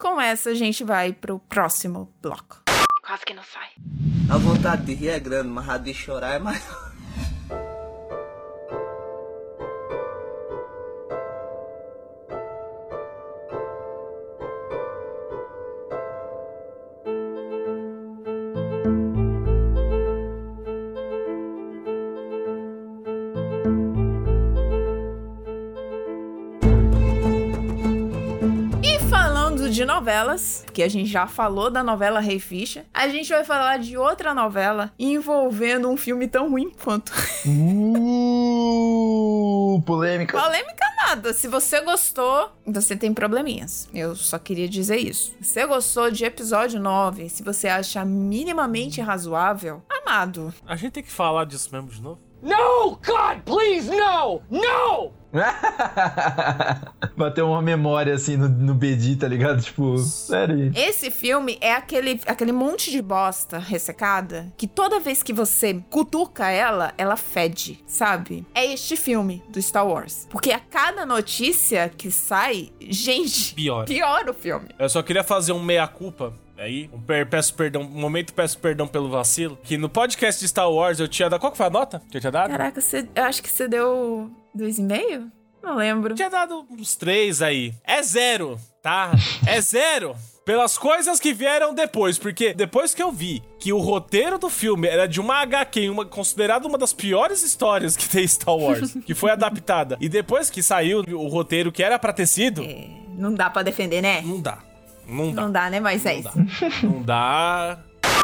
Com essa, a gente vai pro próximo bloco. Quase que não sai. A vontade de rir é grande, mas a de chorar é maior. Novelas, porque a gente já falou da novela Rei Ficha, a gente vai falar de outra novela envolvendo um filme tão ruim quanto. Uh, polêmica. Polêmica nada. Se você gostou, você tem probleminhas. Eu só queria dizer isso. Se você gostou de episódio 9, se você acha minimamente razoável, amado. A gente tem que falar disso mesmo de novo? No! God, please, no! No! [LAUGHS] Bateu uma memória assim no, no BD, tá ligado? Tipo, sério. Esse filme é aquele, aquele monte de bosta ressecada que toda vez que você cutuca ela, ela fede, sabe? É este filme do Star Wars. Porque a cada notícia que sai, gente, Pior. piora o filme. Eu só queria fazer um meia-culpa aí. Um per- peço perdão, um momento peço perdão pelo vacilo. Que no podcast de Star Wars eu tinha dado. Qual que foi a nota que eu tinha dado? Caraca, eu acho que você deu dois e meio? Não lembro. Tinha dado uns três aí. É zero, tá? É zero. Pelas coisas que vieram depois, porque depois que eu vi que o roteiro do filme era de uma HQ, uma, considerada uma das piores histórias que tem Star Wars, [LAUGHS] que foi adaptada, e depois que saiu o roteiro que era pra ter sido, É, não dá pra defender, né? não dá. Não dá. Não dá, né, Moisés? Não dá. Não dá.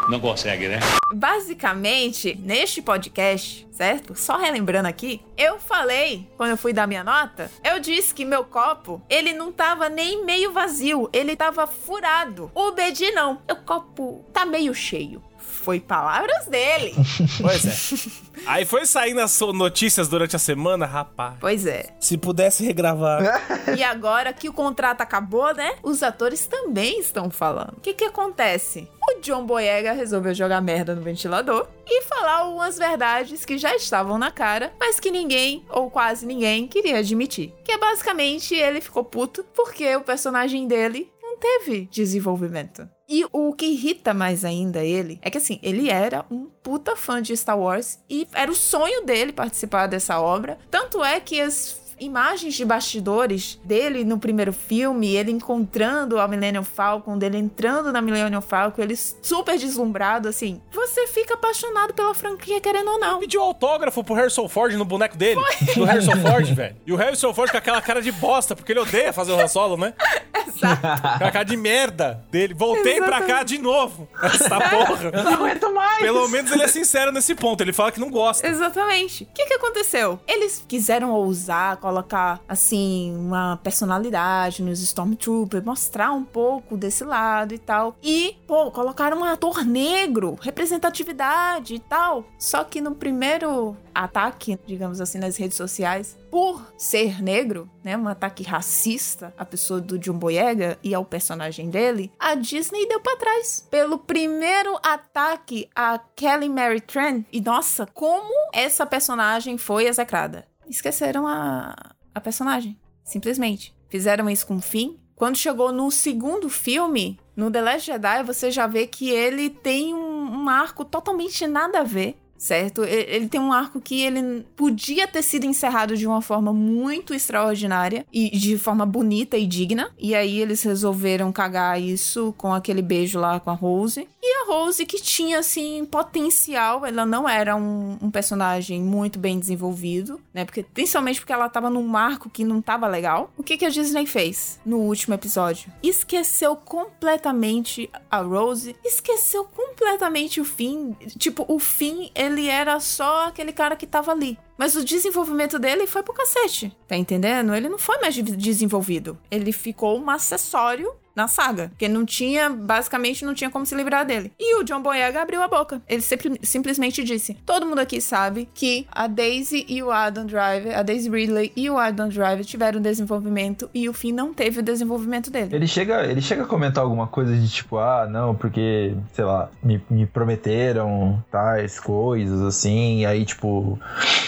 Não consegue, né? Basicamente, neste podcast, certo? Só relembrando aqui, eu falei, quando eu fui dar minha nota, eu disse que meu copo, ele não tava nem meio vazio, ele tava furado. O Bedi não, o copo tá meio cheio. Foi palavras dele. [LAUGHS] Pois é. [LAUGHS] Aí foi saindo as notícias durante a semana, rapaz. pois é. Se pudesse regravar. [LAUGHS] E agora que o contrato acabou, né? Os atores também estão falando. O que que acontece? O John Boyega resolveu jogar merda no ventilador e falar umas verdades que já estavam na cara, mas que ninguém, ou quase ninguém, queria admitir. Que é basicamente ele ficou puto porque o personagem dele não teve desenvolvimento. E o que irrita mais ainda ele é que assim, ele era um puta fã de Star Wars e era o sonho dele participar dessa obra. Tanto é que as imagens de bastidores dele no primeiro filme, ele encontrando a Millennium Falcon, dele entrando na Millennium Falcon, ele super deslumbrado, assim. Você fica apaixonado pela franquia, querendo ou não. Pediu autógrafo pro Harrison Ford no boneco dele. Do Harrison Ford, velho. E o Harrison Ford com aquela cara de bosta, porque ele odeia fazer o Han Solo, né? [LAUGHS] Exato. Com a cara de merda dele. Voltei pra cá de novo. Essa porra. Eu não aguento mais. Pelo menos ele é sincero nesse ponto. Ele fala que não gosta. Exatamente. O que, que aconteceu? Eles quiseram ousar, colocar, assim, uma personalidade nos Stormtroopers, mostrar um pouco desse lado e tal. E, pô, colocaram um ator negro, representatividade e tal. Só que no primeiro ataque, digamos assim, nas redes sociais, por ser negro, né, um ataque racista à pessoa do John Boyega e ao personagem dele, a Disney deu pra trás. Pelo primeiro ataque a Kelly Mary Tran, e nossa, como essa personagem foi execrada. Esqueceram a, a personagem, simplesmente. Fizeram isso com o Finn. Quando chegou no segundo filme, no The Last Jedi, você já vê que ele tem um, um arco totalmente nada a ver certo? Ele tem um arco que ele podia ter sido encerrado de uma forma muito extraordinária e de forma bonita e digna. E aí eles resolveram cagar isso com aquele beijo lá com a Rose. E a Rose, que tinha, assim, potencial, ela não era um, um personagem muito bem desenvolvido, né? Porque, principalmente porque ela tava num arco que não tava legal. O que, que a Disney fez no último episódio? Esqueceu completamente a Rose, esqueceu completamente o fim. Tipo, o fim, ele era só aquele cara que tava ali. Mas o desenvolvimento dele foi pro cacete, tá entendendo? Ele não foi mais de- desenvolvido. Ele ficou um acessório na saga. Porque não tinha, basicamente, não tinha como se livrar dele. E o John Boyega abriu a boca. Ele sempre- simplesmente disse: Todo mundo aqui sabe que a Daisy e o Adam Driver, a Daisy Ridley e o Adam Driver tiveram desenvolvimento e o Finn não teve o desenvolvimento dele. Ele chega, ele chega a comentar alguma coisa de tipo, ah, não, porque, sei lá, me, me prometeram tais coisas, assim, e aí, tipo.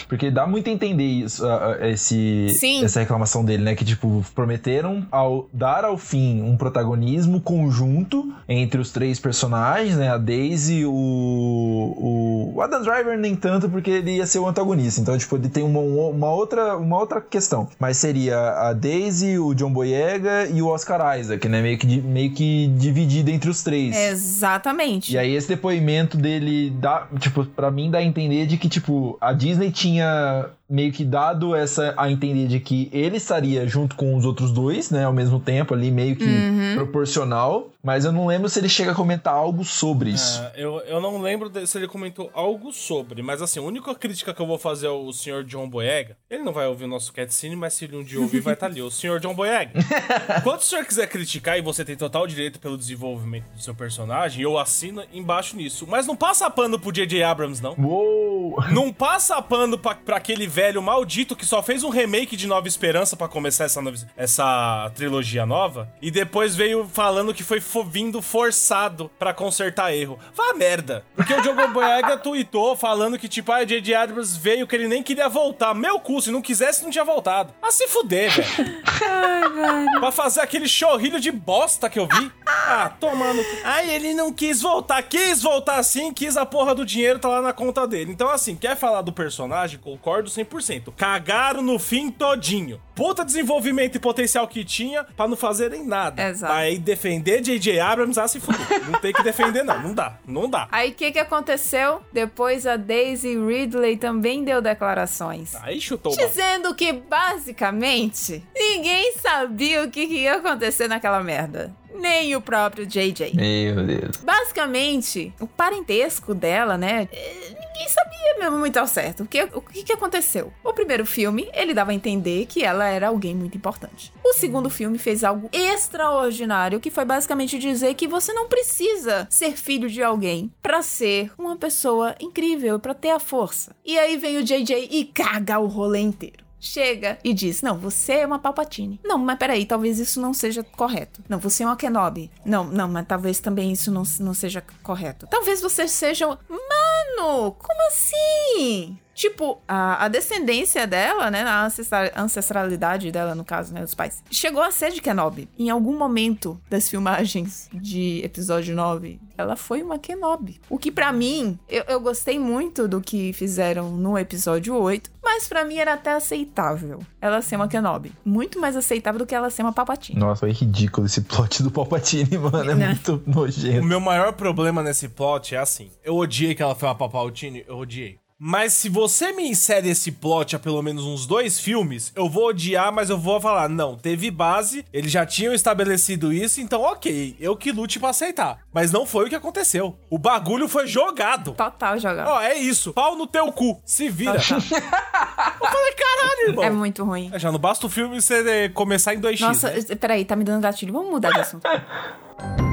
Porque dá muito a entender isso, esse, Sim. essa reclamação dele, né? Que, tipo, prometeram ao dar ao fim um protagonismo conjunto entre os três personagens, né? A Daisy, o, o, o Adam Driver nem tanto, porque ele ia ser o antagonista. Então, tipo, ele tem uma, uma, outra, uma outra questão. Mas seria a Daisy, o John Boyega e o Oscar Isaac, né? Meio que, meio que dividido entre os três. Exatamente. E aí esse depoimento dele dá, tipo, pra mim dá a entender de que, tipo, a Disney tinha meio que dado essa a entender de que ele estaria junto com os outros dois, né, ao mesmo tempo ali, meio que Uhum. proporcional, mas eu não lembro se ele chega a comentar algo sobre isso. É, eu, eu não lembro de- se ele comentou algo sobre, mas assim, a única crítica que eu vou fazer ao senhor John Boyega, ele não vai ouvir o nosso cutscene, mas se ele um dia ouvir, vai estar ali. O senhor John Boyega. [LAUGHS] Quando o senhor quiser criticar e você tem total direito pelo desenvolvimento do seu personagem, eu assino embaixo nisso. Mas não passa pano pro J.J. Abrams, não. Uou! Não passa pano pra, pra aquele velho maldito que só fez um remake de Nova Esperança pra começar essa, nova- essa trilogia nova e depois veio falando que foi fo- vindo forçado pra consertar erro. Vá merda. Porque o Diogo [LAUGHS] Boyega tweetou falando que, tipo, ah, J.J. Abrams veio que ele nem queria voltar. Meu cu, se não quisesse, não tinha voltado. Ah, se fuder, [LAUGHS] velho. pra fazer aquele chorrilho de bosta que eu vi. Ah, tomando. Ai, ele não quis voltar. Quis voltar sim, quis a porra do dinheiro, tá lá na conta dele. Então, assim, quer falar do personagem? Concordo 100%. Cagaram no fim todinho. Puta desenvolvimento e potencial que tinha pra não fazerem nada. Exato. Aí defender J.J. Abrams, ah, se fuder. Não tem que defender, não. Não dá. Não dá. Aí o que, que aconteceu? Depois a Daisy Ridley também deu declarações. Aí chutou. Dizendo que basicamente ninguém sabia o que, que ia acontecer naquela merda. Nem o próprio JJ. Meu Deus. Basicamente, o parentesco dela, né? Ninguém sabia mesmo muito ao certo. O que, o que, que aconteceu? O primeiro filme, ele dava a entender que ela era alguém muito importante. O segundo filme fez algo extraordinário, que foi basicamente dizer que você não precisa ser filho de alguém pra ser uma pessoa incrível, pra ter a força. E aí vem o JJ e caga o rolê inteiro chega e diz: Não, você é uma Palpatine. Não, mas peraí, talvez isso não seja correto. Não, você é uma Kenobi. Não, não, mas talvez também isso não, não seja correto. Talvez você seja. Mano, como assim? Tipo, a, a descendência dela, né, a ancestra- ancestralidade dela, no caso, né, dos pais, chegou a ser de Kenobi. Em algum momento das filmagens de episódio 9, ela foi uma Kenobi. O que pra mim, eu, eu gostei muito do que fizeram no episódio 8, mas pra mim era até aceitável ela ser uma Kenobi. Muito mais aceitável do que ela ser uma Palpatine. Nossa, foi ridículo esse plot do Palpatine, [LAUGHS] mano. É Né? muito O nojento. meu maior problema nesse plot é assim. Eu odiei que ela foi uma Palpatine, eu odiei. Mas se você me insere esse plot há pelo menos uns dois filmes, eu vou odiar, mas eu vou falar, não, teve base, eles já tinham estabelecido isso, então ok, eu que lute pra aceitar. Mas não foi o que aconteceu. O bagulho foi jogado. Total jogado. Ó, é isso. Pau no teu cu. Se vira. [LAUGHS] eu falei, caralho, irmão. É muito ruim. É, Já não basta o filme você eh, começar em 2x. Nossa, né? peraí, tá me dando gatilho. Vamos mudar de assunto. [LAUGHS]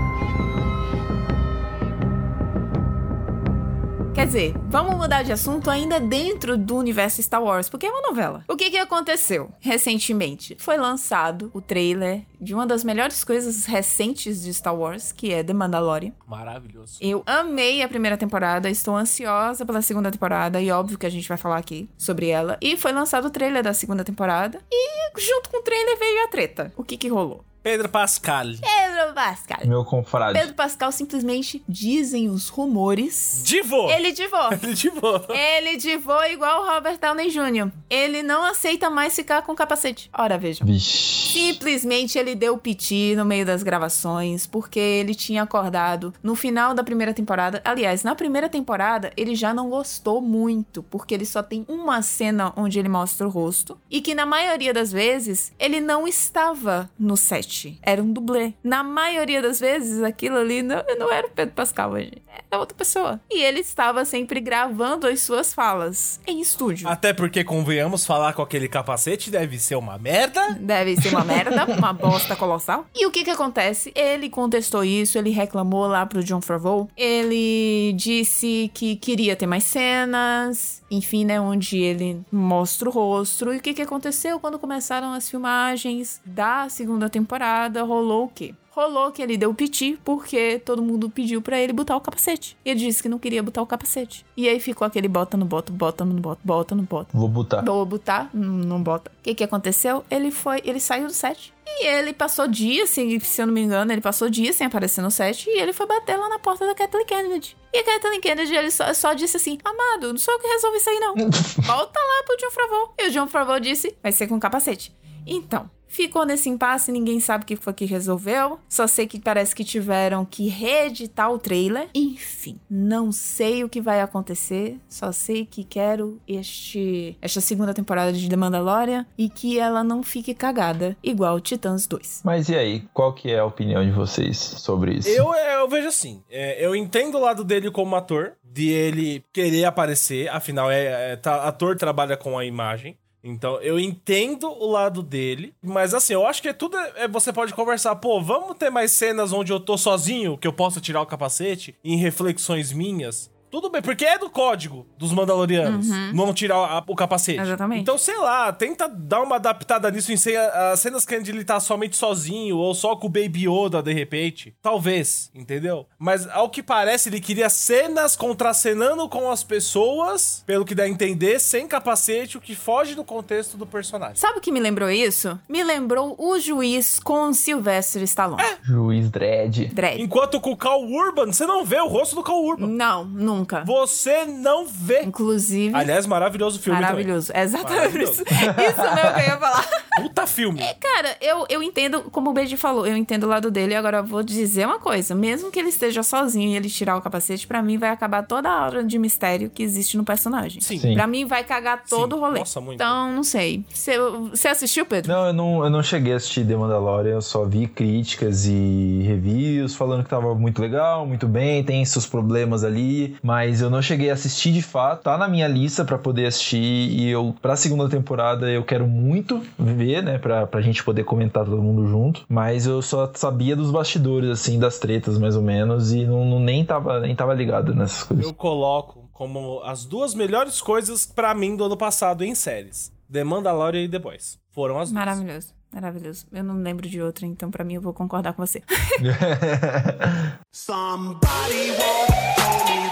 Quer dizer, vamos mudar de assunto ainda dentro do universo Star Wars, porque é uma novela. O que que aconteceu recentemente? Foi lançado o trailer de uma das melhores coisas recentes de Star Wars, que é The Mandalorian. Maravilhoso. Eu amei a primeira temporada, estou ansiosa pela segunda temporada e óbvio que a gente vai falar aqui sobre ela. E foi lançado o trailer da segunda temporada e junto com o trailer veio a treta. O que que rolou? Pedro Pascal. Pedro Pascal. Meu confrade. Pedro Pascal simplesmente dizem os rumores. Divô. Ele divou. [LAUGHS] Ele divô. Ele divou igual o Robert Downey Jr. Ele não aceita mais ficar com capacete. Ora, vejam. Vixe. Simplesmente ele deu piti no meio das gravações, porque ele tinha acordado no final da primeira temporada. Aliás, na primeira temporada, ele já não gostou muito, porque ele só tem uma cena onde ele mostra o rosto. E que na maioria das vezes, ele não estava no set. Era um dublê. Na maioria das vezes, aquilo ali não, não era o Pedro Pascal, gente. Era outra pessoa. E ele estava sempre gravando as suas falas em estúdio. Até porque, convenhamos, falar com aquele capacete deve ser uma merda. Deve ser uma merda, [LAUGHS] uma bosta colossal. E o que que acontece? Ele contestou isso, ele reclamou lá pro John Favreau. Ele disse que queria ter mais cenas, enfim, né, onde ele mostra o rosto. E o que que aconteceu quando começaram as filmagens da segunda temporada? Rolou o quê? Rolou que ele deu piti porque todo mundo pediu pra ele botar o capacete. E ele disse que não queria botar o capacete. E aí ficou aquele bota no bota, bota no bota, bota no bota. Vou botar. Vou botar, não não bota. O que que aconteceu? Ele foi, ele saiu do set. E ele passou dias, se, se eu não me engano, ele passou dias sem aparecer no set. E ele foi bater lá na porta da Kathleen Kennedy. E a Kathleen Kennedy, ele só, só disse assim: Amado, não sou eu que resolvi isso aí, não. [LAUGHS] Volta lá pro John Favreau. E o John Favreau disse: Vai ser com capacete. Então, ficou nesse impasse, ninguém sabe o que foi que resolveu. Só sei que parece que tiveram que reeditar o trailer. Enfim, não sei o que vai acontecer. Só sei que quero este esta segunda temporada de The Mandalorian e que ela não fique cagada igual Titãs 2. Mas e aí, qual que é a opinião de vocês sobre isso? Eu, eu vejo assim, é, eu entendo o lado dele como ator, de ele querer aparecer, afinal, é, é, tá- ator trabalha com a imagem. Então, eu entendo o lado dele, mas assim, eu acho que tudo é, é- você pode conversar, pô, vamos ter mais cenas onde eu tô sozinho, que eu possa tirar o capacete, em reflexões minhas. Tudo bem, porque é do código dos Mandalorianos não tirar a- o capacete. Exatamente. Então, sei lá, tenta dar uma adaptada nisso em ser as cenas que ele tá somente sozinho ou só com o Baby Yoda de repente. Talvez, entendeu? Mas ao que parece, ele queria cenas contracenando com as pessoas, pelo que dá a entender, sem capacete, o que foge do contexto do personagem. Sabe o que me lembrou isso? Me lembrou o juiz com Sylvester Stallone. Juiz Dredd. Dredd. Enquanto com o Cal Urban, você não vê o rosto do Cal Urban. Não, nunca. Você não vê. Inclusive. Aliás, maravilhoso filme Maravilhoso. É exatamente Maravilhoso. isso. Isso mesmo que eu ia falar. também. [LAUGHS] Puta filme. Cara, eu, eu entendo, como o Beiji falou, eu entendo o lado dele. Agora eu vou dizer uma coisa: mesmo que ele esteja sozinho e ele tirar o capacete, pra mim vai acabar toda a aura de mistério que existe no personagem. Sim. Sim. Pra mim vai cagar todo Sim. o rolê. Nossa, muito. Então, não sei. Você, você assistiu, Pedro? Não eu, não, eu não cheguei a assistir The Mandalorian, eu só vi críticas e reviews falando que tava muito legal, muito bem, tem seus problemas ali, mas eu não cheguei a assistir de fato. Tá na minha lista pra poder assistir e eu, pra segunda temporada, eu quero muito ver, né, pra, pra gente poder comentar todo mundo junto, mas eu só sabia dos bastidores, assim, das tretas mais ou menos, e não, não- nem, tava, nem tava ligado nessas coisas. Eu coloco como as duas melhores coisas pra mim do ano passado em séries: The Mandalorian e The Boys. Foram as duas. Maravilhoso. Maravilhoso. Eu não lembro de outra, então pra mim eu vou concordar com você. [LAUGHS] [LAUGHS]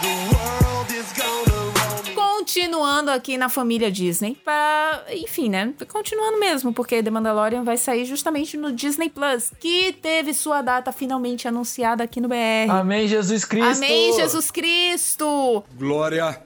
continuando aqui na família Disney. Pra, enfim, né? Continuando mesmo, porque The Mandalorian vai sair justamente no Disney Plus, que teve sua data finalmente anunciada aqui no BR. Amém, Jesus Cristo. Amém, Jesus Cristo! Glória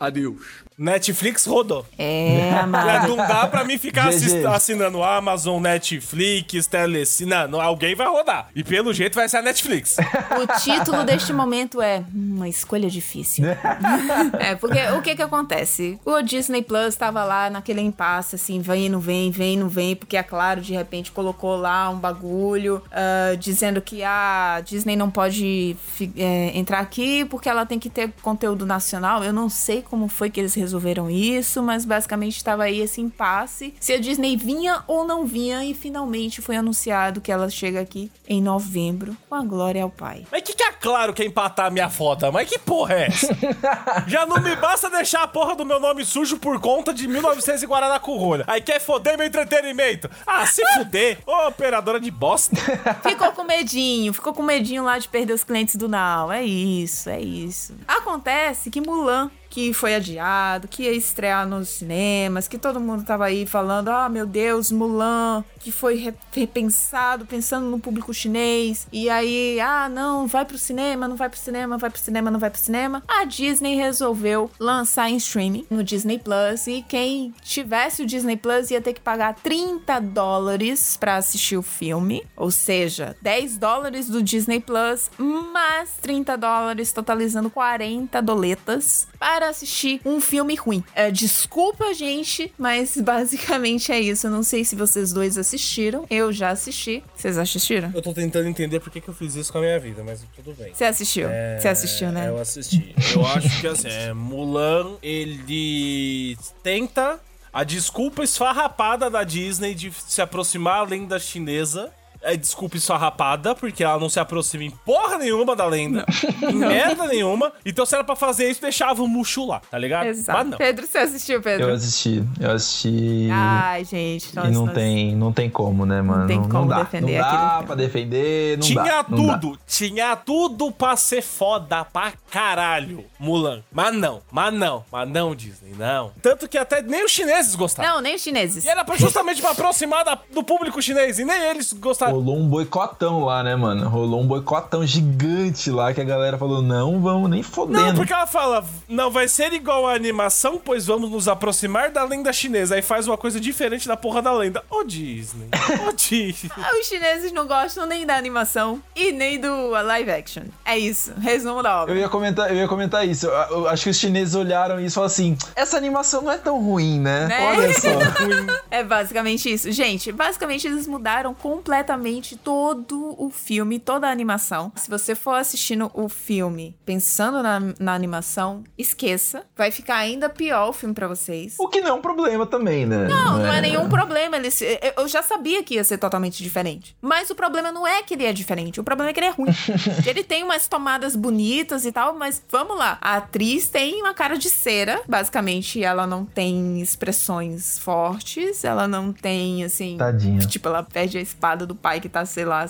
a Deus. Netflix rodou. É, [LAUGHS] amado. Não dá pra mim ficar GG. assis- assinando Amazon, Netflix, Telecine. Não, alguém vai rodar. E pelo jeito vai ser a Netflix. O título deste momento é "Hum, Uma Escolha Difícil. [LAUGHS] é, porque o que que acontece? O Disney Plus tava lá naquele impasse, assim, vem, não vem, vem, não vem, porque a Claro, de repente, colocou lá um bagulho ah, dizendo que a Disney não pode é, entrar aqui porque ela tem que ter conteúdo nacional. Eu não sei como foi que eles resolveram isso, mas basicamente estava aí esse impasse. Se a Disney vinha ou não vinha, e finalmente foi anunciado que ela chega aqui em novembro, com a glória ao Pai. Mas que que é claro que é empatar a minha foto? Mas que porra é essa? [LAUGHS] Já não me basta deixar a porra do meu nome sujo por conta de 1900 e Guaraná com rolha. Aí quer foder meu entretenimento. Ah, se [LAUGHS] fuder. Ô, operadora de bosta. Ficou com medinho, ficou com medinho lá de perder os clientes do Now. É isso, é isso. Acontece que Mulan, que foi adiado, que ia estrear nos cinemas, que todo mundo tava aí falando, ah, meu Deus, Mulan, que foi re- repensado, pensando no público chinês. E aí, ah, não, vai pro cinema, não vai pro cinema, vai pro cinema, não vai pro cinema. A Disney resolveu lançar em streaming no Disney Plus e quem tivesse o Disney Plus ia ter que pagar 30 dólares pra assistir o filme, ou seja, 10 dólares do Disney Plus mais 30 dólares, totalizando 40 doletas para assistir um filme ruim. É, desculpa, gente, mas [LAUGHS] basicamente é isso. Eu não sei se vocês dois assistiram. Eu já assisti. Vocês assistiram? Eu tô tentando entender por que, que eu fiz isso com a minha vida, mas tudo bem. Você assistiu? Você assistiu, né? É, Eu assisti. Eu acho que assim, é, Mulan, ele tenta a desculpa esfarrapada da Disney de se aproximar à lenda chinesa. É desculpa esfarrapada, porque ela não se aproxima em porra nenhuma da lenda. em merda nenhuma. Então, se era pra fazer isso, deixava o Mushu lá, tá ligado? Exato. Mas não. Pedro, você assistiu, Pedro? Eu assisti, eu assisti. Ai, gente. e nossa, não nossa. tem, não tem como, né, mano? tem como dá. defender não dá filme. pra defender, não tinha dá. não dá. tudo, tinha tudo pra ser foda pra caralho, Mulan. Mas não, mas não, mas não, Disney, não. Tanto que até nem os chineses gostaram. Não, nem os chineses. E era pra- justamente pra aproximar da- do público chinês, e nem eles gostaram. Rolou um boicotão lá, né, mano? Rolou um boicotão gigante lá que a galera falou: não vamos nem fodendo. Não, porque ela fala, não vai ser igual a animação, pois vamos nos aproximar da lenda chinesa. Aí faz uma coisa diferente da porra da lenda. Ô Disney, ô [LAUGHS] Disney. Ah, Os chineses não gostam nem da animação e nem do live action. É isso. Resumo da obra. Eu ia comentar, eu ia comentar isso. Eu, eu acho que os chineses olharam isso e falaram assim: essa animação não é tão ruim, né? Né? Olha só. [LAUGHS] É basicamente isso. Gente, basicamente eles mudaram completamente todo o filme, toda a animação. Se você for assistindo o filme pensando na, na animação, esqueça. Vai ficar ainda pior o filme pra vocês. O que não é um problema também, né? Não, não é nenhum problema. Eles, eu- eu já sabia que ia ser totalmente diferente. Mas o problema não é que ele é diferente. O problema é que ele é ruim. [LAUGHS] ele tem umas tomadas bonitas e tal, mas vamos lá. A atriz tem uma cara de cera. Basicamente, ela não tem expressões fortes. Ela não tem, assim. Tadinha. Tipo, ela perde a espada do pai que tá, sei lá,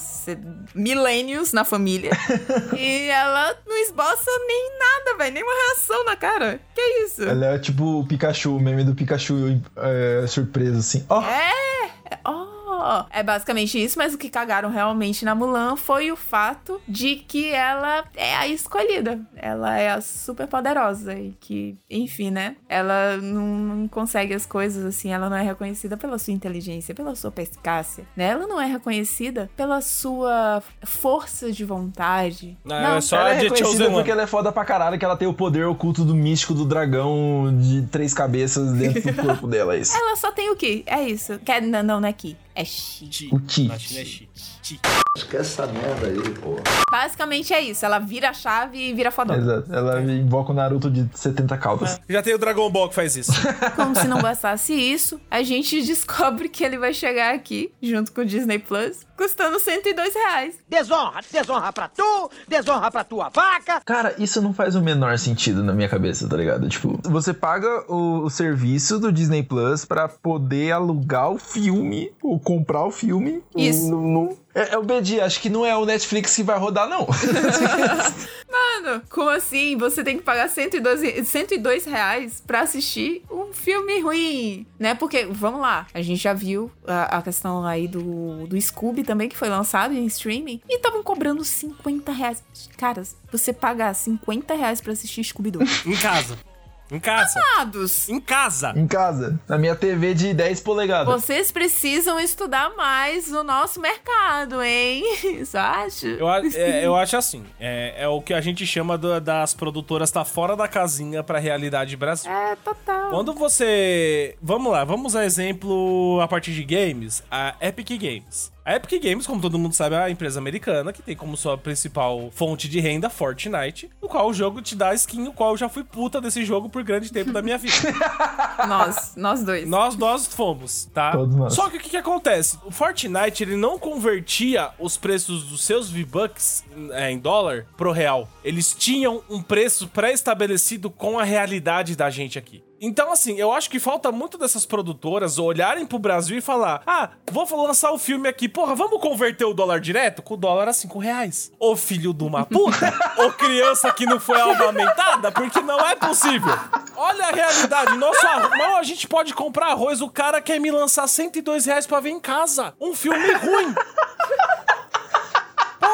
milênios na família. [LAUGHS] e ela não esboça nem nada, velho. Nenhuma reação na cara. Que isso? Ela é tipo o Pikachu, o meme do Pikachu é, surpreso, assim. Ó, É! Oh! É basicamente isso, mas o que cagaram realmente na Mulan foi o fato de que ela é a escolhida. Ela é a super poderosa e que, enfim, né? Ela não, não consegue as coisas assim, ela não é reconhecida pela sua inteligência, pela sua perspicácia, né? Ela não é reconhecida pela sua força de vontade. Não, é só ela é reconhecida porque ela é foda pra caralho, que ela tem o poder oculto do místico do dragão de três cabeças dentro do [LAUGHS] corpo dela, é isso. Ela só tem o Ki, é isso. Que é, não, não, não é Ki, é Chi. O Ti. Na China é chi. Chi. Esquece essa merda aí, pô. Basicamente é isso, ela vira a chave e vira fodona. Exato. Ela invoca o Naruto de 70 caudas. Já tem o Dragon Ball que faz isso. [LAUGHS] Como se não bastasse isso, a gente descobre que ele vai chegar aqui, junto com o Disney Plus, custando 102 reais. Desonra, desonra pra tu, desonra pra tua vaca. Cara, isso não faz o menor sentido na minha cabeça, tá ligado? Tipo, você paga o, o serviço do Disney Plus pra poder alugar o filme ou comprar o filme Isso. no- no- É, é o BD, acho que não é o Netflix que vai rodar, não. [LAUGHS] Mano, como assim? Você tem que pagar 102, 102 reais pra assistir um filme ruim, né? Porque, vamos lá, a gente já viu a, a questão aí do, do Scooby também, que foi lançado em streaming, e estavam cobrando 50 reais. Caras, você pagar 50 reais pra assistir Scooby-Doo. Em casa. Em casa. Amados, Em casa. em casa, na minha TV de 10 polegadas. vocês precisam estudar mais o nosso mercado, hein? [LAUGHS] Você acha? Eu, é, eu acho assim, é, é o que a gente chama do- das produtoras tá fora da casinha pra realidade Brasil. É, total. Quando você. Vamos lá, vamos a exemplo a partir de games, a Epic Games. A Epic Games, como todo mundo sabe, é a empresa americana que tem como sua principal fonte de renda Fortnite, no qual o jogo te dá skin, o qual eu já fui puta desse jogo por grande tempo da minha vida. [LAUGHS] Nós, nós dois. Nós, nós fomos, tá? Todos nós. Só que o que, que acontece? O Fortnite, ele não convertia os preços dos seus V-Bucks é, em dólar pro real. Eles tinham um preço pré-estabelecido com a realidade da gente aqui. Então, assim, eu acho que falta muito dessas produtoras olharem pro Brasil e falar: ah, vou lançar o filme aqui, porra, vamos converter o dólar direto? Com o dólar a 5 reais. Ô filho de uma puta! Ô criança que não foi amamentada, porque não é possível. Olha a realidade, nosso arroz, mal a gente pode comprar arroz, o cara quer me lançar 102 reais pra ver em casa. Um filme ruim.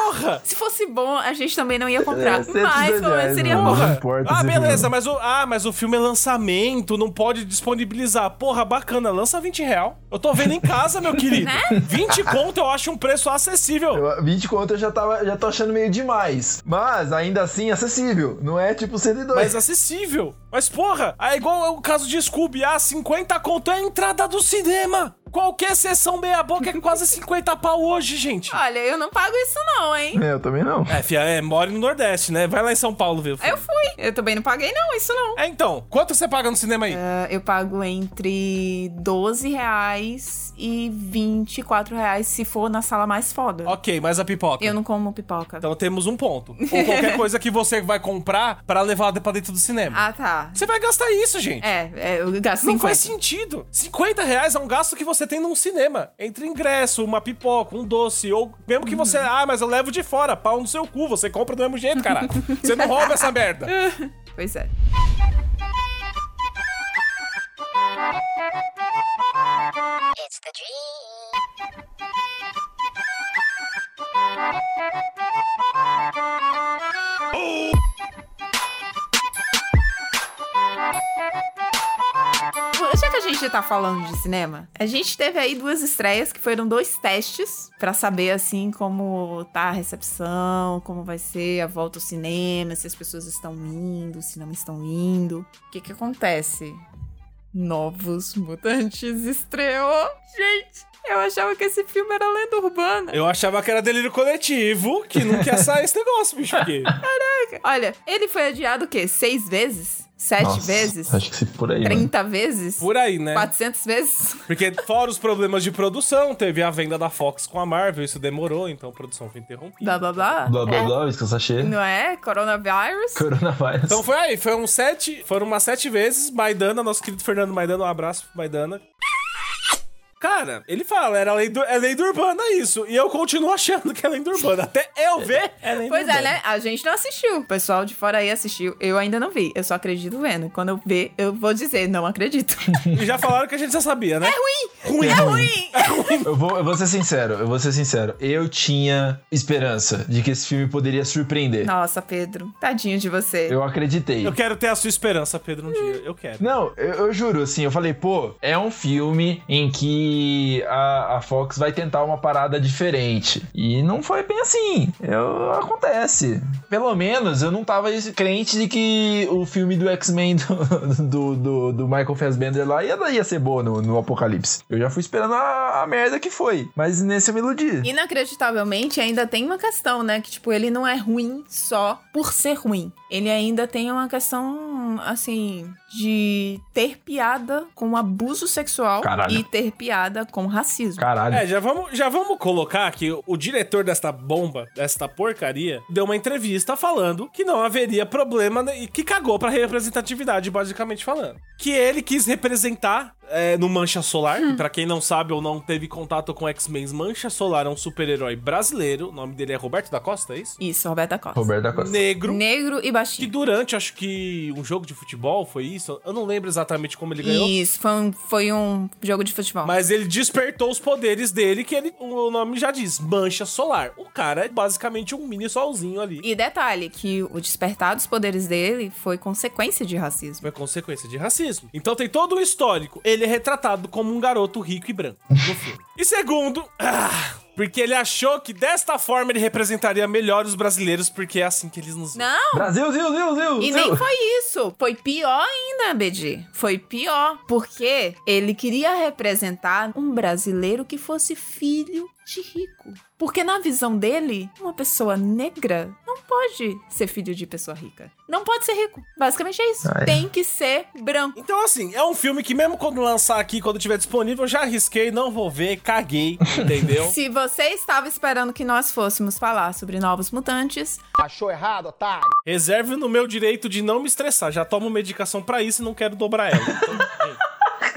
Porra! Se fosse bom, a gente também não ia comprar. É, 102 mas pelo menos reais, seria bom. Importa ah, beleza, mas o, ah, mas o filme é lançamento, não pode disponibilizar. Porra, bacana, lança 20 real. Eu tô vendo em casa, meu [LAUGHS] querido. 20 conto eu acho um preço acessível. Eu- 20 conto eu já, tava, já tô achando meio demais. Mas, ainda assim, acessível. Não é tipo 102. Mas acessível. Mas, porra, é igual o caso de Scooby. Ah, 50 conto é a entrada do cinema. Qualquer sessão meia boca é quase 50 pau hoje, gente. Olha, eu não pago isso não, hein? É, eu também não. É, fia, é, mora no Nordeste, né? Vai lá em São Paulo ver. Eu fui. Eu também não paguei não, isso não. É, então, quanto você paga no cinema aí? Ah, eu pago entre 12 reais e 24 reais se for na sala mais foda. Ok, mas a pipoca. Eu não como pipoca. Então temos um ponto. Ou qualquer [LAUGHS] coisa que você vai comprar pra levar pra dentro do cinema. Ah, tá. Você vai gastar isso, gente. É, é eu gasto Não 50. faz sentido. 50 reais é um gasto que você tem num cinema. Entre ingresso, uma pipoca, um doce, ou mesmo que você. Ah, mas eu levo de fora, pau no seu cu, você compra do mesmo jeito, cara. Você não rouba essa merda. [LAUGHS] Pois é. [LAUGHS] Já que a gente tá falando de cinema, a gente teve aí duas estreias que foram dois testes pra saber assim como tá a recepção, como vai ser a volta ao cinema, se as pessoas estão indo, se não estão indo. O que que acontece? Novos Mutantes estreou. Gente, eu achava que esse filme era lenda urbana. Eu achava que era delírio coletivo, que não quer sair esse negócio, bicho. Porque... [LAUGHS] Olha, ele foi adiado o quê? Seis vezes? Sete Nossa, vezes? Acho que se por aí, mano. 30 vezes? Por aí, né? 400 vezes? Porque fora os problemas de produção, teve a venda da Fox com a Marvel, isso demorou, então a produção foi interrompida. Blá blá blá. Blá blá É. blá, isso que eu sachei. Não é? Coronavírus? Coronavírus. Então foi aí, foram sete, foram umas sete vezes. Maidana, nosso querido Fernando Maidana, um abraço pro Maidana. Cara, ele fala, era lei do, é lenda urbana isso. E eu continuo achando que é lenda urbana. Até eu ver, é lenda Pois urbana. é, né? A gente não assistiu. O pessoal de fora aí assistiu. Eu ainda não vi. Eu só acredito vendo. Quando eu ver, eu vou dizer, não acredito. [LAUGHS] E já falaram que a gente já sabia, né? É ruim! Ruim. É ruim! Eu vou, eu vou ser sincero, eu vou ser sincero. Eu tinha esperança de que esse filme poderia surpreender. Nossa, Pedro. Tadinho de você. Eu acreditei. Eu quero ter a sua esperança, Pedro, um dia. Eu quero. Não, eu, eu juro, assim, eu falei, pô, é um filme em que a, a Fox vai tentar uma parada diferente. E não foi bem assim. Eu, acontece. Pelo menos eu não tava crente de que o filme do X-Men [LAUGHS] do, do, do, do Michael Fassbender lá ia, ia ser boa no, no Apocalipse. Eu já fui esperando a, a merda que foi. Mas nesse eu me iludi. Inacreditavelmente, ainda tem uma questão, né? Que, tipo, ele não é ruim só por ser ruim. Ele ainda tem uma questão, assim, de ter piada com abuso sexual Caralho. e ter piada com racismo. Caralho. É, já vamos, já vamos colocar que o, diretor desta bomba, desta porcaria, deu uma entrevista falando que não haveria problema e que cagou pra representatividade, basicamente falando. Que ele quis representar é, no Mancha Solar. E pra quem não sabe ou não teve contato com X-Men, Mancha Solar é um super-herói brasileiro. O nome dele é Roberto da Costa, é isso? Isso, Roberto da Costa. Roberto da Costa. Negro. Negro e Que baixinho. durante, acho que um jogo de futebol, foi isso? Eu não lembro exatamente como ele ganhou. Isso, foi um, foi um jogo de futebol. Mas ele despertou os poderes dele, que ele, o nome já diz, mancha solar. O cara é basicamente um mini solzinho ali. E detalhe, que o despertar dos poderes dele foi consequência de racismo. É consequência de racismo. Então tem todo o histórico. Ele é retratado como um garoto rico e branco no filme. E segundo, ah, porque ele achou que desta forma ele representaria melhor os brasileiros, porque é assim que eles nos. Não! Brasil, Zil, Zil, Zil. E Zil. nem foi isso. Foi pior ainda, BD. Foi pior. Porque ele queria representar um brasileiro que fosse filho de rico. Porque na visão dele, uma pessoa negra não pode ser filho de pessoa rica. Não pode ser rico. Basicamente é isso. Ai. Tem que ser branco. Então, assim, é um filme que mesmo quando lançar aqui, quando tiver disponível, eu já arrisquei, não vou ver, caguei, [LAUGHS] entendeu? Se você estava esperando que nós fôssemos falar sobre Novos Mutantes, Achou errado, otário? Reserve no meu direito de não me estressar. Já tomo medicação pra isso e não quero dobrar ela. Então, [LAUGHS]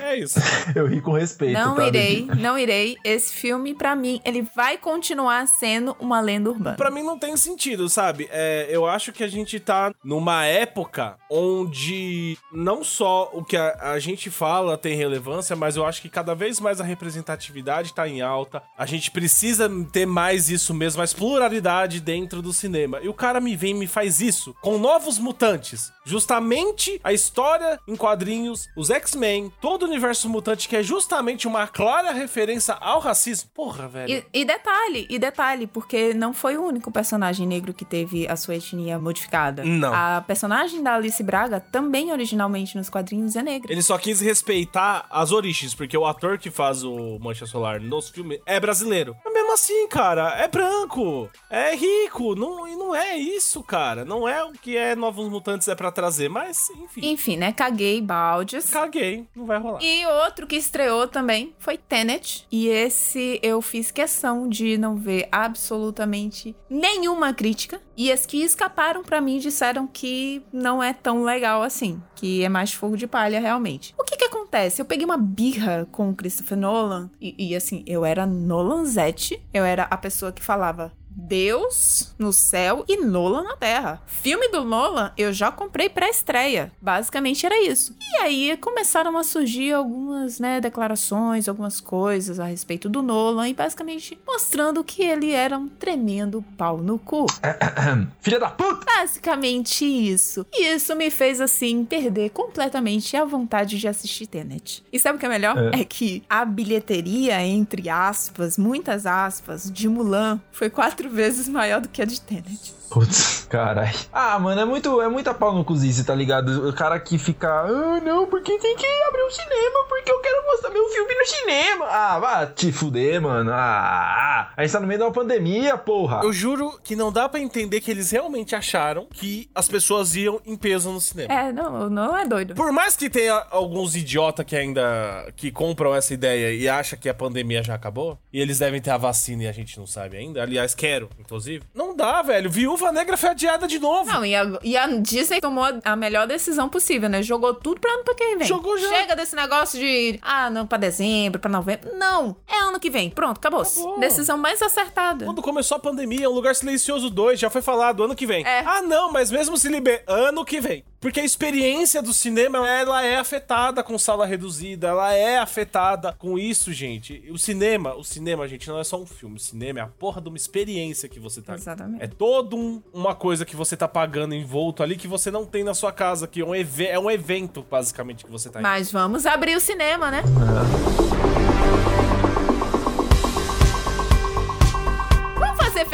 é isso. [LAUGHS] Eu ri com respeito, não tá, irei, não irei. Esse filme, pra mim, ele vai continuar sendo uma lenda urbana. Pra mim não tem sentido, sabe? É, eu acho que a gente tá numa época onde não só o que a, a gente fala tem relevância, mas eu acho que cada vez mais a representatividade tá em alta. A gente precisa ter mais isso mesmo, mais pluralidade dentro do cinema. E o cara me vem e me faz isso com novos mutantes. Justamente a história em quadrinhos, os X-Men, todo o universo mutante, que é justamente uma clara referência ao racismo. Porra, velho. E, e detalhe, e detalhe, porque não foi o único personagem negro que teve a sua etnia modificada. Não. A personagem da Alice Braga também originalmente nos quadrinhos é negra. Ele só quis respeitar as origens, porque o ator que faz o Mancha Solar nos filmes é brasileiro. Mas mesmo assim, cara, é branco, é rico, não, e não é isso, cara. Não é o que é Novos Mutantes é pra trazer, mas enfim. Enfim, né? Caguei baldes. Caguei, não vai rolar. E outro que estreou também foi Tenet. E esse eu fiz questão de não ver absolutamente nenhuma crítica. E as que escaparam pra mim disseram que não é tão legal assim. Que é mais fogo de palha, realmente. O que que acontece? Eu peguei uma birra com o Christopher Nolan. E, e, assim, eu era Nolanzete. Eu era a pessoa que falava... Deus no céu e Nolan na terra. Filme do Nolan eu já comprei pré-estreia. Basicamente era isso. E aí começaram a surgir algumas, né, declarações, algumas coisas a respeito do Nolan e basicamente mostrando que ele era um tremendo pau no cu. [COUGHS] Filha da puta! Basicamente isso. E isso me fez, assim, perder completamente a vontade de assistir Tenet. E sabe o que é melhor? É. É, que a bilheteria, entre aspas, muitas aspas, de Mulan foi quatro vezes maior do que a de Tenet. Putz, carai. Ah, mano, é muito, é muita pau no cozice, tá ligado? O cara que fica, ah, não, porque tem que abrir o cinema, porque eu quero mostrar meu filme no cinema. Ah, vá te fuder, mano. Ah, a gente tá no meio de uma pandemia, porra. Eu juro que não dá pra entender que eles realmente acharam que as pessoas iam em peso no cinema. É, não, não é doido. Por mais que tenha alguns idiotas que ainda que compram essa ideia e acham que a pandemia já acabou, e eles devem ter a vacina e a gente não sabe ainda. Aliás, quero, inclusive. Não dá, velho. Viúva Negra foi adiada de novo. Não, e a, e a Disney tomou a melhor decisão possível, né? Jogou tudo pra ano pra quem vem. Jogou já. Chega desse negócio de, ah, não, pra dezembro, pra novembro. Não, é ano que vem. Pronto, acabou. Acabou. Decisão mais acertada. Quando começou a pandemia, um lugar silencioso 2 já foi falado ano que vem. É. Ah, não, mas mesmo se liber ano que vem. Porque a experiência do cinema, ela é afetada com sala reduzida, ela é afetada com isso, gente. O cinema, o cinema, gente, não é só um filme. O cinema é a porra de uma experiência que você tá. Exatamente. É todo um- uma coisa que você tá pagando envolto ali que você não tem na sua casa, que é um, eve- é um evento, basicamente, que você tá indo. Mas vamos abrir o cinema, né? Vamos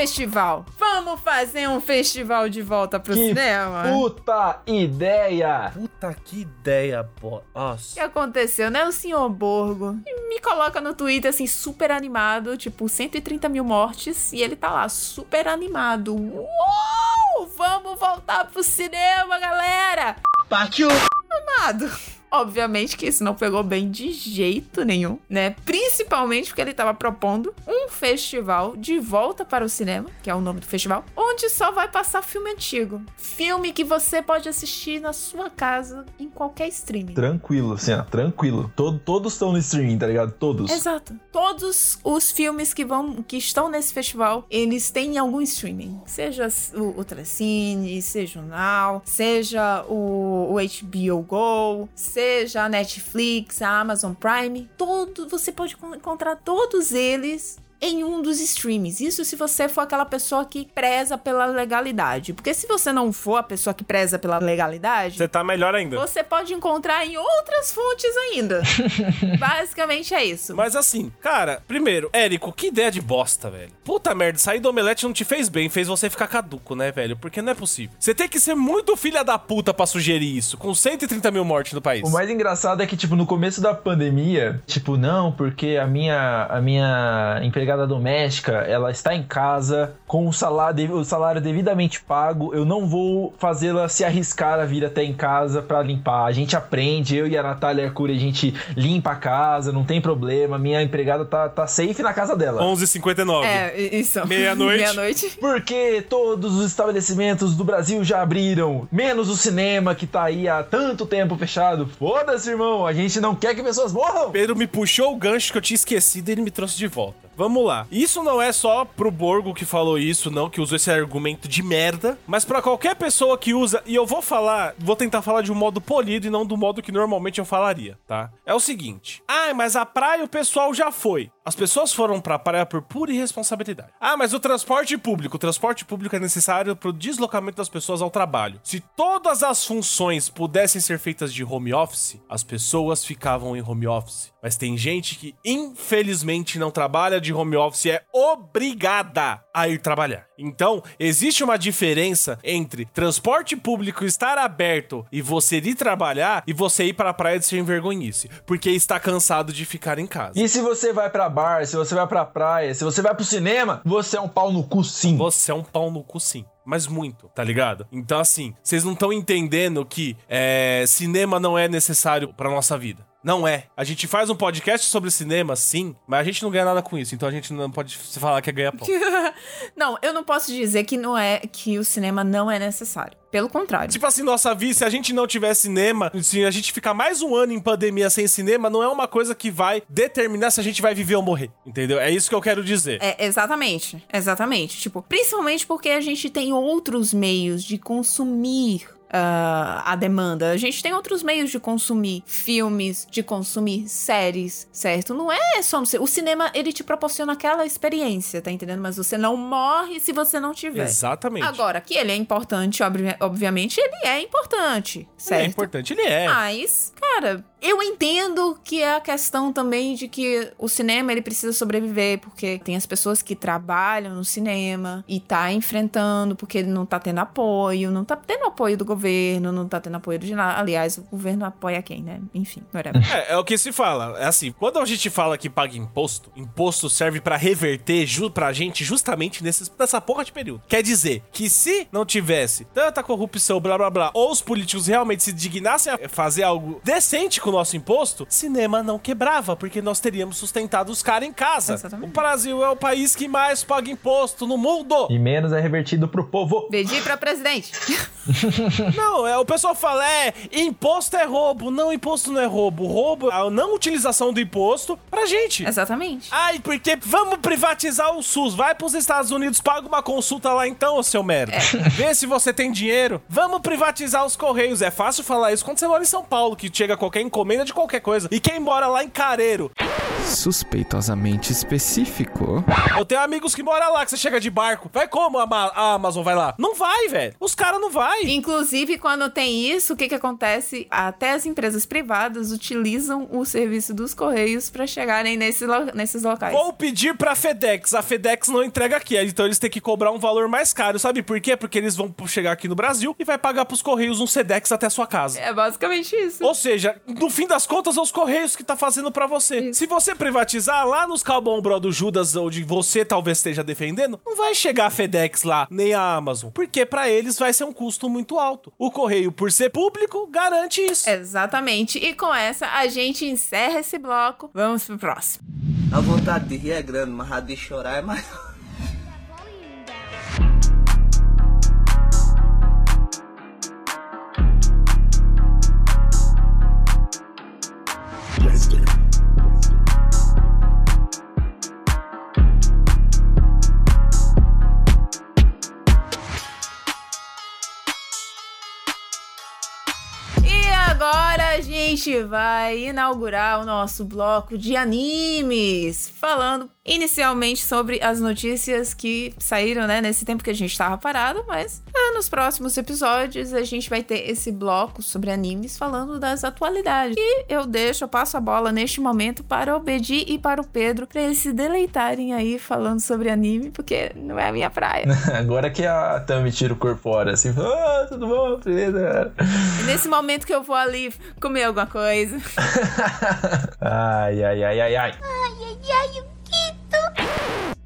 festival. Vamos fazer um festival de volta pro Que cinema. puta ideia! Puta que ideia, pô. O que aconteceu, né? O senhor Borgo me coloca no Twitter, assim, super animado, tipo, 130 mil mortes, e ele tá lá, super animado. Uou! Vamos voltar pro cinema, galera! Partiu! Amado, Obviamente que isso não pegou bem de jeito nenhum, né? Principalmente porque ele tava propondo um festival de volta para o cinema, que é o nome do festival, onde só vai passar filme antigo. Filme que você pode assistir na sua casa, em qualquer streaming. Tranquilo, assim, ó, tranquilo. Todo, todos estão no streaming, tá ligado? Todos. Exato. Todos os filmes que vão que estão nesse festival, eles têm algum streaming. Seja o, o Telecine, seja o Now, seja o, o HBO Go, seja a Netflix, a Amazon Prime. Todo, você pode encontrar todos eles em um dos streams. Isso se você for aquela pessoa que preza pela legalidade. Porque se você não for a pessoa que preza pela legalidade, Você tá melhor ainda. você pode encontrar em outras fontes ainda. [LAUGHS] Basicamente é isso. Mas assim, cara, primeiro, Érico, que ideia de bosta, velho. Puta merda, sair do omelete não te fez bem, fez você ficar caduco, né, velho? Porque não é possível. Você tem que ser muito filha da puta pra sugerir isso, com 130 mil mortes no país. O mais engraçado é que, tipo, no começo da pandemia, tipo, não, porque a minha, a minha empregada doméstica, ela está em casa com o salário, o salário devidamente pago, eu não vou fazê-la se arriscar a vir até em casa pra limpar. A gente aprende, eu e a Natália Arcuri, a gente limpa a casa, não tem problema, minha empregada tá, tá safe na casa dela. 11h59. É, isso. Meia-noite. Meia-noite. Porque todos os estabelecimentos do Brasil já abriram, menos o cinema que tá aí há tanto tempo fechado. Foda-se, irmão, a gente não quer que pessoas morram. Pedro me puxou o gancho que eu tinha esquecido e ele me trouxe de volta. Vamos lá. Isso não é só pro Borgo que falou isso, não, que usou esse argumento de merda, mas pra qualquer pessoa que usa, e eu vou falar, vou tentar falar de um modo polido e não do modo que normalmente eu falaria, tá? É o seguinte: "Ah, mas a praia o pessoal já foi". As pessoas foram pra praia por pura irresponsabilidade. Ah, mas o transporte público, o transporte público é necessário pro deslocamento das pessoas ao trabalho. Se todas as funções pudessem ser feitas de home office, as pessoas ficavam em home office. Mas tem gente que infelizmente não trabalha de home office e é obrigada a ir trabalhar. Então, existe uma diferença entre transporte público estar aberto e você ir trabalhar e você ir para a praia de sem vergonhice, porque está cansado de ficar em casa. E se você vai pra bar, se você vai pra praia, se você vai pro cinema, você é um pau no cu sim. Você é um pau no cu sim. Mas muito, tá ligado? Então, assim, vocês não estão entendendo que é, cinema não é necessário pra nossa vida. Não é. A gente faz um podcast sobre cinema, sim, mas a gente não ganha nada com isso. Então a gente não pode falar que é ganhar pão. [LAUGHS] não, eu não posso dizer que não é que o cinema não é necessário. Pelo contrário. Tipo assim, nossa vida, se a gente não tiver cinema, se a gente ficar mais um ano em pandemia sem cinema, não é uma coisa que vai determinar se a gente vai viver ou morrer. Entendeu? É isso que eu quero dizer. É, exatamente. Exatamente. Tipo, principalmente porque a gente tem outros meios de consumir Uh, a demanda. A gente tem outros meios de consumir filmes, de consumir séries, certo? Não é só o cinema, ele te proporciona aquela experiência, tá entendendo? Mas você não morre se você não tiver. Exatamente. Agora, que ele é importante, obvi obviamente, ele é importante, certo? Ele é importante, ele é. Mas, cara, eu entendo que é a questão também de que o cinema ele precisa sobreviver, porque tem as pessoas que trabalham no cinema e tá enfrentando porque ele não tá tendo apoio, não tá tendo apoio do governo, não tá tendo apoio de nada. Aliás, o governo apoia quem, né? Enfim. É, é o que se fala. É assim, quando a gente fala que paga imposto, imposto serve para reverter ju pra gente justamente nesse, nessa porra de período. Quer dizer que se não tivesse tanta corrupção, blá blá blá, ou os políticos realmente se dignassem a fazer algo decente com o nosso imposto, cinema não quebrava, porque nós teríamos sustentado os caras em casa. Exatamente. O Brasil é o país que mais paga imposto no mundo. E menos é revertido pro povo. Pedi pra presidente. [LAUGHS] não, é, o pessoal fala, é, imposto é roubo. Não, imposto não é roubo. Roubo é a não utilização do imposto pra gente. Exatamente. Ai, porque vamos privatizar o SUS. Vai pros Estados Unidos, paga uma consulta lá então, seu merda. É. [LAUGHS] Vê se você tem dinheiro. Vamos privatizar os Correios. É fácil falar isso quando você mora em São Paulo, que chega qualquer encomenda de qualquer coisa. E quem mora lá em Careiro? Suspeitosamente específico. Eu tenho amigos que moram lá, que você chega de barco. Vai como a, Ma a Amazon vai lá? Não vai, velho. Os caras não vai. Inclusive, quando tem isso, o que que acontece? Até as empresas privadas utilizam o serviço dos Correios para chegarem nesse lo nesses locais. Vou pedir pra FedEx. A FedEx não entrega aqui, então eles têm que cobrar um valor mais caro. Sabe por quê? Porque eles vão chegar aqui no Brasil e vai pagar pros Correios um SEDEX até a sua casa. É basicamente isso. Ou seja, no no fim das contas, é os Correios que tá fazendo pra você. Se você privatizar lá nos Carbon Bro do Judas, onde você talvez esteja defendendo, não vai chegar a FedEx lá, nem a Amazon. Porque pra eles vai ser um custo muito alto. O Correio, por ser público, garante isso. Exatamente. E com essa, a gente encerra esse bloco. Vamos pro próximo. A vontade de rir é grande, mas a de chorar é maior. Agora gente vai inaugurar o nosso bloco de animes, falando inicialmente sobre as notícias que saíram, né, nesse tempo que a gente tava parado, mas ah, nos próximos episódios a gente vai ter esse bloco sobre animes falando das atualidades. E eu deixo, eu passo a bola neste momento para o Bedi e para o Pedro, para eles se deleitarem aí falando sobre anime, porque não é a minha praia. [LAUGHS] Agora que a Tami tira o corpo fora, assim, ah, tudo bom, beleza? É nesse momento que eu vou ali comer alguma coisa. [LAUGHS] Ai, ai, ai, ai, ai.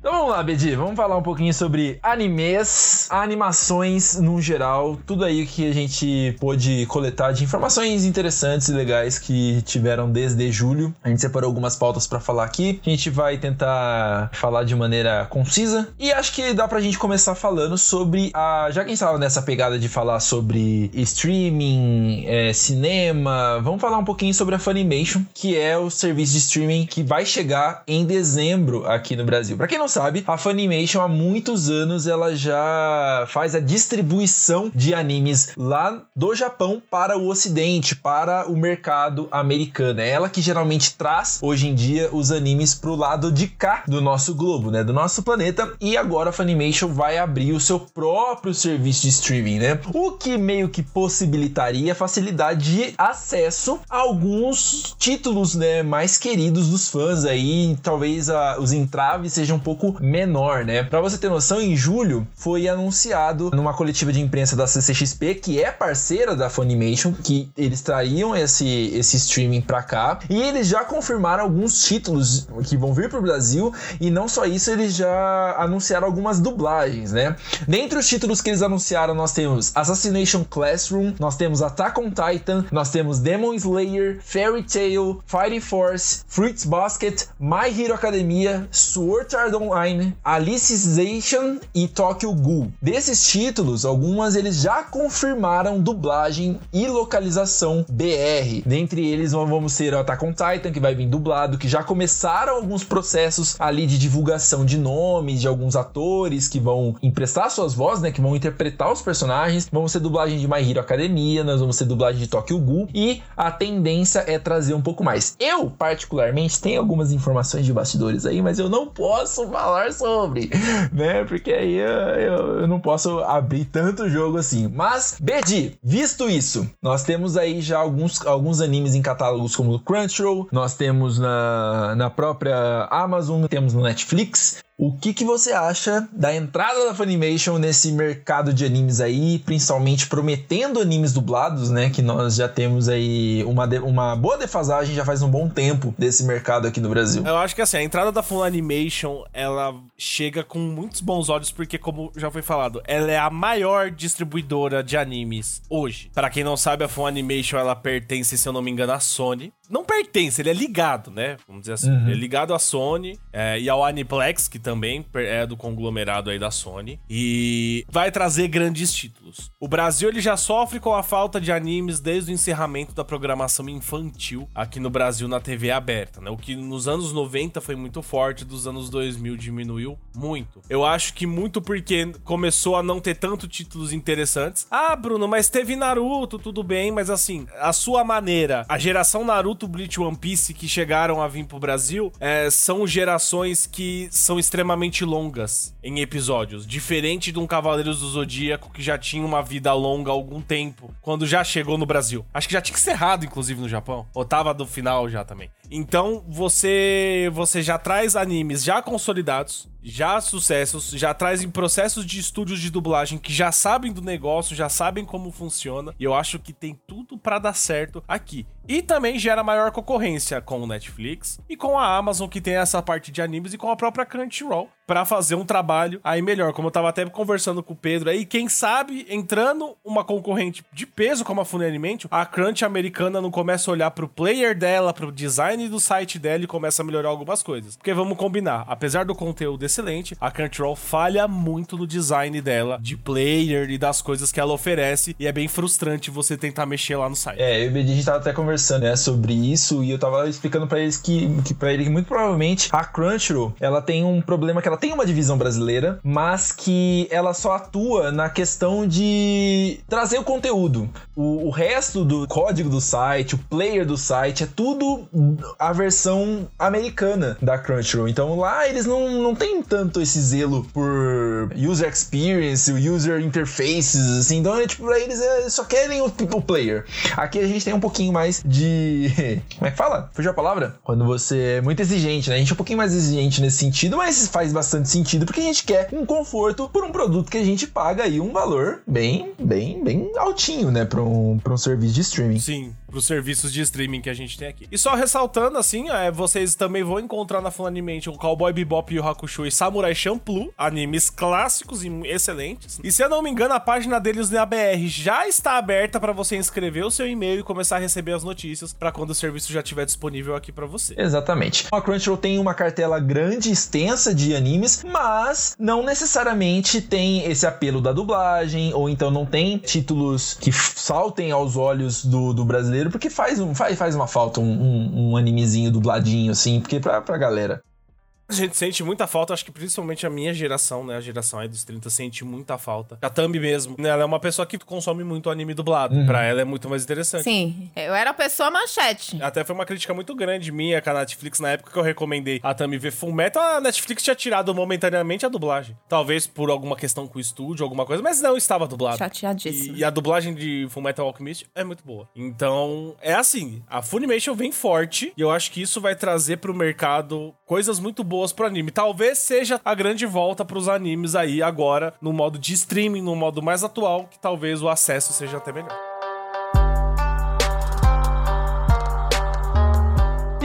Então vamos lá, Bedi, vamos falar um pouquinho sobre animes, animações no geral, tudo aí que a gente pôde coletar de informações interessantes e legais que tiveram desde julho. A gente separou algumas pautas para falar aqui. A gente vai tentar falar de maneira concisa e acho que dá pra gente começar falando sobre a. Já que a gente tava nessa pegada de falar sobre streaming, é, cinema, vamos falar um pouquinho sobre a Funimation, que é o serviço de streaming que vai chegar em dezembro aqui no Brasil. Pra quem não sabe, a Funimation há muitos anos ela já faz a distribuição de animes lá do Japão para o ocidente, para o mercado americano. É ela que geralmente traz hoje em dia os animes pro lado de cá do nosso globo, né, do nosso planeta. E agora a Funimation vai abrir o seu próprio serviço de streaming, né? O que meio que possibilitaria facilidade de acesso a alguns títulos, né, mais queridos dos fãs aí, talvez a, os entraves sejam um pouco menor, né? Para você ter noção, em julho foi anunciado numa coletiva de imprensa da CCXP, que é parceira da Funimation, que eles trariam esse, esse streaming para cá, e eles já confirmaram alguns títulos que vão vir pro Brasil, e não só isso, eles já anunciaram algumas dublagens, né? Dentre os títulos que eles anunciaram, nós temos Assassination Classroom, nós temos Attack on Titan, nós temos Demon Slayer, Fairy Tail, Fighting Force, Fruits Basket, My Hero Academia, Sword Art Online, Alicization e Tokyo Ghoul. Desses títulos, algumas eles já confirmaram dublagem e localização BR. Dentre eles vamos ter o Attack on Titan, que vai vir dublado, que já começaram alguns processos ali de divulgação de nomes de alguns atores que vão emprestar suas vozes, né, que vão interpretar os personagens. Vamos ter dublagem de My Hero Academia, nós vamos ter dublagem de Tokyo Ghoul e a tendência é trazer um pouco mais. Eu, particularmente, tenho algumas informações de bastidores aí, mas eu não posso falar sobre, né? Porque aí eu, eu, eu não posso abrir tanto jogo assim. Mas, Bedi, visto isso, nós temos aí já alguns, alguns animes em catálogos como o Crunchyroll, nós temos na, na própria Amazon, temos no Netflix. O que, que você acha da entrada da Funimation nesse mercado de animes aí, principalmente prometendo animes dublados, né? Que nós já temos aí uma, uma boa defasagem já faz um bom tempo desse mercado aqui no Brasil. Eu acho que assim, a entrada da Funimation, ela chega com muitos bons olhos, porque como já foi falado, ela é a maior distribuidora de animes hoje. Para quem não sabe, a Funimation, ela pertence, se eu não me engano, à Sony. Não pertence, ele é ligado, né? Vamos dizer assim. Uhum. Ele é ligado à Sony é, e ao Aniplex, que também é do conglomerado aí da Sony. E vai trazer grandes títulos. O Brasil, ele já sofre com a falta de animes desde o encerramento da programação infantil aqui no Brasil na TV aberta, né? O que nos anos 90 foi muito forte, dos anos 2000 diminuiu muito. Eu acho que muito porque começou a não ter tanto títulos interessantes. Ah, Bruno, mas teve Naruto, tudo bem, mas assim, a sua maneira, a geração Naruto, Bleach, One Piece que chegaram a vir pro Brasil, é, são gerações que são extremamente longas em episódios, diferente de um Cavaleiros do Zodíaco que já tinha uma vida longa há algum tempo, quando já chegou no Brasil. Acho que já tinha encerrado, inclusive, no Japão. Ou tava do final já também. Então você você já traz animes já consolidados, já sucessos, já trazem processos de estúdios de dublagem que já sabem do negócio, já sabem como funciona. E eu acho que tem tudo para dar certo aqui. E também gera maior concorrência com o Netflix e com a Amazon, que tem essa parte de animes, e com a própria Crunchyroll, para fazer um trabalho aí melhor. Como eu tava até conversando com o Pedro aí, quem sabe entrando uma concorrente de peso como a Funimation, a Crunch americana não começa a olhar pro player dela, pro design do site dela e começa a melhorar algumas coisas. Porque vamos combinar, apesar do conteúdo excelente, a Crunchyroll falha muito no design dela, de player e das coisas que ela oferece, e é bem frustrante você tentar mexer lá no site. É, eu e a gente tava até conversando né, sobre isso e eu tava explicando para eles que, que para ele que muito provavelmente a Crunchyroll, ela tem um problema que ela tem uma divisão brasileira, mas que ela só atua na questão de trazer o conteúdo. O, o resto do código do site, o player do site, é tudo a versão americana da Crunchyroll. Então lá eles não, não tem tanto esse zelo por user experience, user interfaces, assim. Então, é, tipo, eles é, só querem o, o player. Aqui a gente tem um pouquinho mais de. [LAUGHS] Como é que fala? Fugiu a palavra? Quando você é muito exigente, né? A gente é um pouquinho mais exigente nesse sentido, mas faz bastante sentido porque a gente quer um conforto por um produto que a gente paga aí um valor bem, bem, bem altinho, né? Pra um, pra um serviço de streaming. Sim, pros serviços de streaming que a gente tem aqui. E só ressaltando, assim, é, vocês também vão encontrar na Funimation o Cowboy Bebop e o Hakusho e Samurai Champloo, animes clássicos e excelentes. E se eu não me engano, a página deles na BR já está aberta para você inscrever o seu e-mail e começar a receber as notícias para quando o serviço já estiver disponível aqui para você. Exatamente. A Crunchyroll tem uma cartela grande, extensa de animes, mas não necessariamente tem esse apelo da dublagem, ou então não tem títulos que saltem aos olhos do, do brasileiro, porque faz, um, faz, faz uma falta um, um, um animezinho dubladinho, assim, porque pra, pra galera. A gente sente muita falta, acho que principalmente a minha geração, né? A geração aí dos 30 sente muita falta. A Thumb mesmo, né? Ela é uma pessoa que consome muito anime dublado. Uhum. Pra ela é muito mais interessante. Sim, eu era a pessoa manchete. Até foi uma crítica muito grande minha com a Netflix na época que eu recomendei a Thumb ver Full Metal. A Netflix tinha tirado momentaneamente a dublagem. Talvez por alguma questão com o estúdio, alguma coisa, mas não estava dublado. Chateadíssimo. E, e a dublagem de Full Metal Alchemist é muito boa. Então, é assim, a Funimation vem forte e eu acho que isso vai trazer pro mercado coisas muito boas pro anime. Talvez seja a grande volta pros animes aí agora, no modo de streaming, no modo mais atual, que talvez o acesso seja até melhor.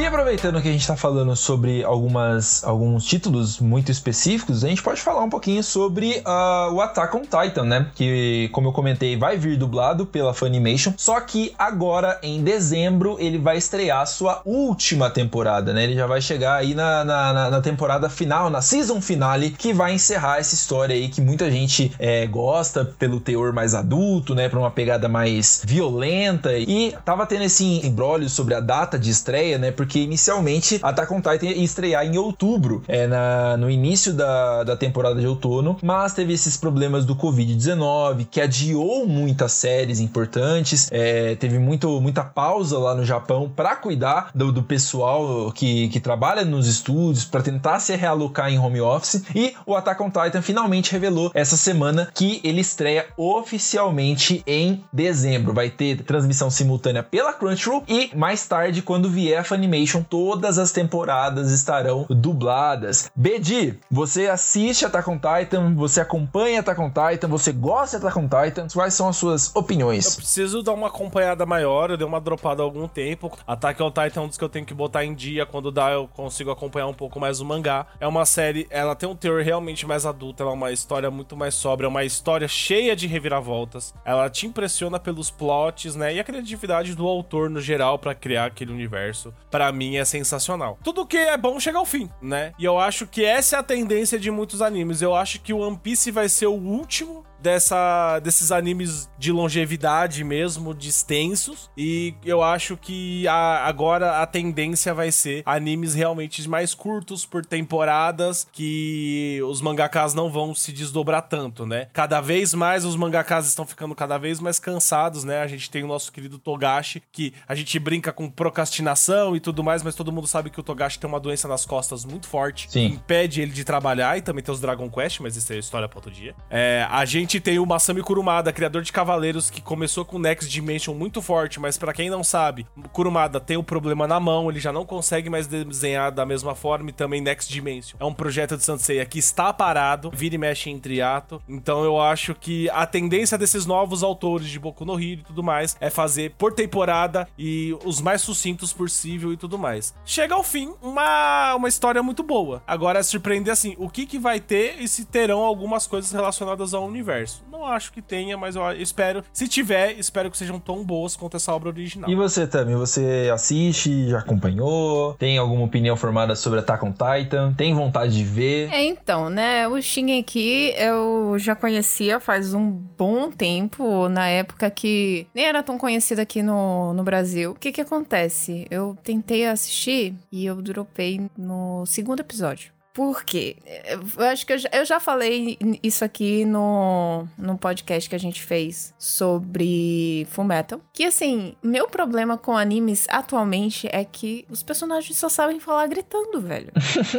Aproveitando que a gente tá falando sobre algumas, alguns títulos muito específicos, a gente pode falar um pouquinho sobre uh, o Attack on Titan, né? Que, como eu comentei, vai vir dublado pela Funimation, só que agora, em dezembro, ele vai estrear sua última temporada, né? Ele já vai chegar aí na, na, na temporada final, na season finale, que vai encerrar essa história aí que muita gente é, gosta pelo teor mais adulto, né? Pra uma pegada mais violenta. E tava tendo esse embrólio sobre a data de estreia, né? Porque inicialmente Attack on Titan ia estrear em outubro, é, na, no início da, da temporada de outono, mas teve esses problemas do Covid-19 que adiou muitas séries importantes, é, teve muito, muita pausa lá no Japão para cuidar do, do pessoal que, que trabalha nos estúdios, para tentar se realocar em home office, e o Attack on Titan finalmente revelou essa semana que ele estreia oficialmente em dezembro. Vai ter transmissão simultânea pela Crunchyroll e mais tarde, quando vier a Funimation, todas as temporadas estarão dubladas. Bedi, você assiste Attack on Titan, você acompanha Attack on Titan, você gosta de Attack on Titan, quais são as suas opiniões? Eu preciso dar uma acompanhada maior, eu dei uma dropada há algum tempo. Attack on Titan é um dos que eu tenho que botar em dia, quando dá eu consigo acompanhar um pouco mais o mangá. É uma série, ela tem um teor realmente mais adulto, ela é uma história muito mais sóbria, é uma história cheia de reviravoltas. Ela te impressiona pelos plots, né, e a criatividade do autor no geral para criar aquele universo. Para mim é sensacional. Tudo que é bom chega ao fim, né? E eu acho que essa é a tendência de muitos animes. Eu acho que o One Piece vai ser o último dessa desses animes de longevidade mesmo, de extensos. E eu acho que a, agora a tendência vai ser animes realmente mais curtos por temporadas, que os mangakas não vão se desdobrar tanto, né? Cada vez mais os mangakas estão ficando cada vez mais cansados, né? A gente tem o nosso querido Togashi, que a gente brinca com procrastinação e tudo mais, mas todo mundo sabe que o Togashi tem uma doença nas costas muito forte, Sim. impede ele de trabalhar, e também tem os Dragon Quest, mas isso é história para outro dia. É, a gente gente tem o Masami Kurumada, criador de Cavaleiros, que começou com Next Dimension muito forte, mas pra quem não sabe, Kurumada tem um problema na mão, ele já não consegue mais desenhar da mesma forma e também Next Dimension. É um projeto de Sansei que está parado, vira e mexe entre ato. Então eu acho que a tendência desses novos autores de Boku no Hero e tudo mais é fazer por temporada e os mais sucintos possível e tudo mais. Chega ao fim, uma, uma história muito boa. Agora é surpreender assim, o que que vai ter e se terão algumas coisas relacionadas ao universo. Não acho que tenha, mas eu espero, se tiver, espero que sejam tão boas quanto essa obra original. E você, Tami, você assiste, já acompanhou? Tem alguma opinião formada sobre Attack on Titan? Tem vontade de ver? É, então, né, o Shingeki eu já conhecia faz um bom tempo, na época que nem era tão conhecido aqui no, no Brasil. O que que acontece? Eu tentei assistir e eu dropei no segundo episódio. Por quê? Eu acho que eu já, eu já falei isso aqui no, no podcast que a gente fez sobre Fullmetal. Que assim, meu problema com animes atualmente é que os personagens só sabem falar gritando, velho.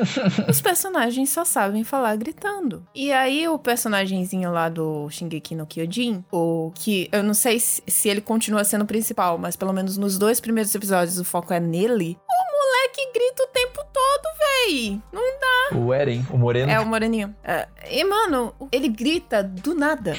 [LAUGHS] os personagens só sabem falar gritando. E aí o personagemzinho lá do Shingeki no Kyojin, o que eu não sei se, se ele continua sendo o principal, mas pelo menos nos dois primeiros episódios o foco é nele. O moleque grita o tempo todo, véi. Não dá. O Eren, o moreno. É, o moreninho. É, e, mano, ele grita do nada.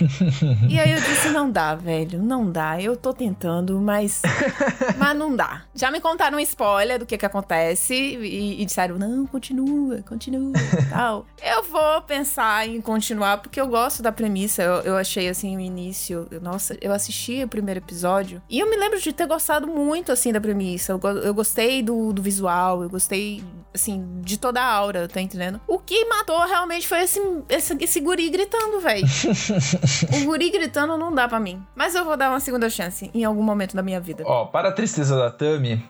e aí eu disse, não dá, velho. Não dá. Eu tô tentando, mas... [LAUGHS] mas não dá. Já me contaram um spoiler do que que acontece e, e disseram, não, continua, continua tal. [LAUGHS] Eu vou pensar em continuar, porque eu gosto da premissa. Eu, eu achei, assim, o início... Nossa, eu assisti o primeiro episódio e eu me lembro de ter gostado muito, assim, da premissa. Eu, eu gostei do, do visual, eu gostei, assim, de toda a aura, tá entendendo? O que matou realmente foi esse, esse, esse guri gritando, velho. [LAUGHS] o guri gritando não dá para mim. Mas eu vou dar uma segunda chance em algum momento da minha vida. Ó, para a tristeza da Tami,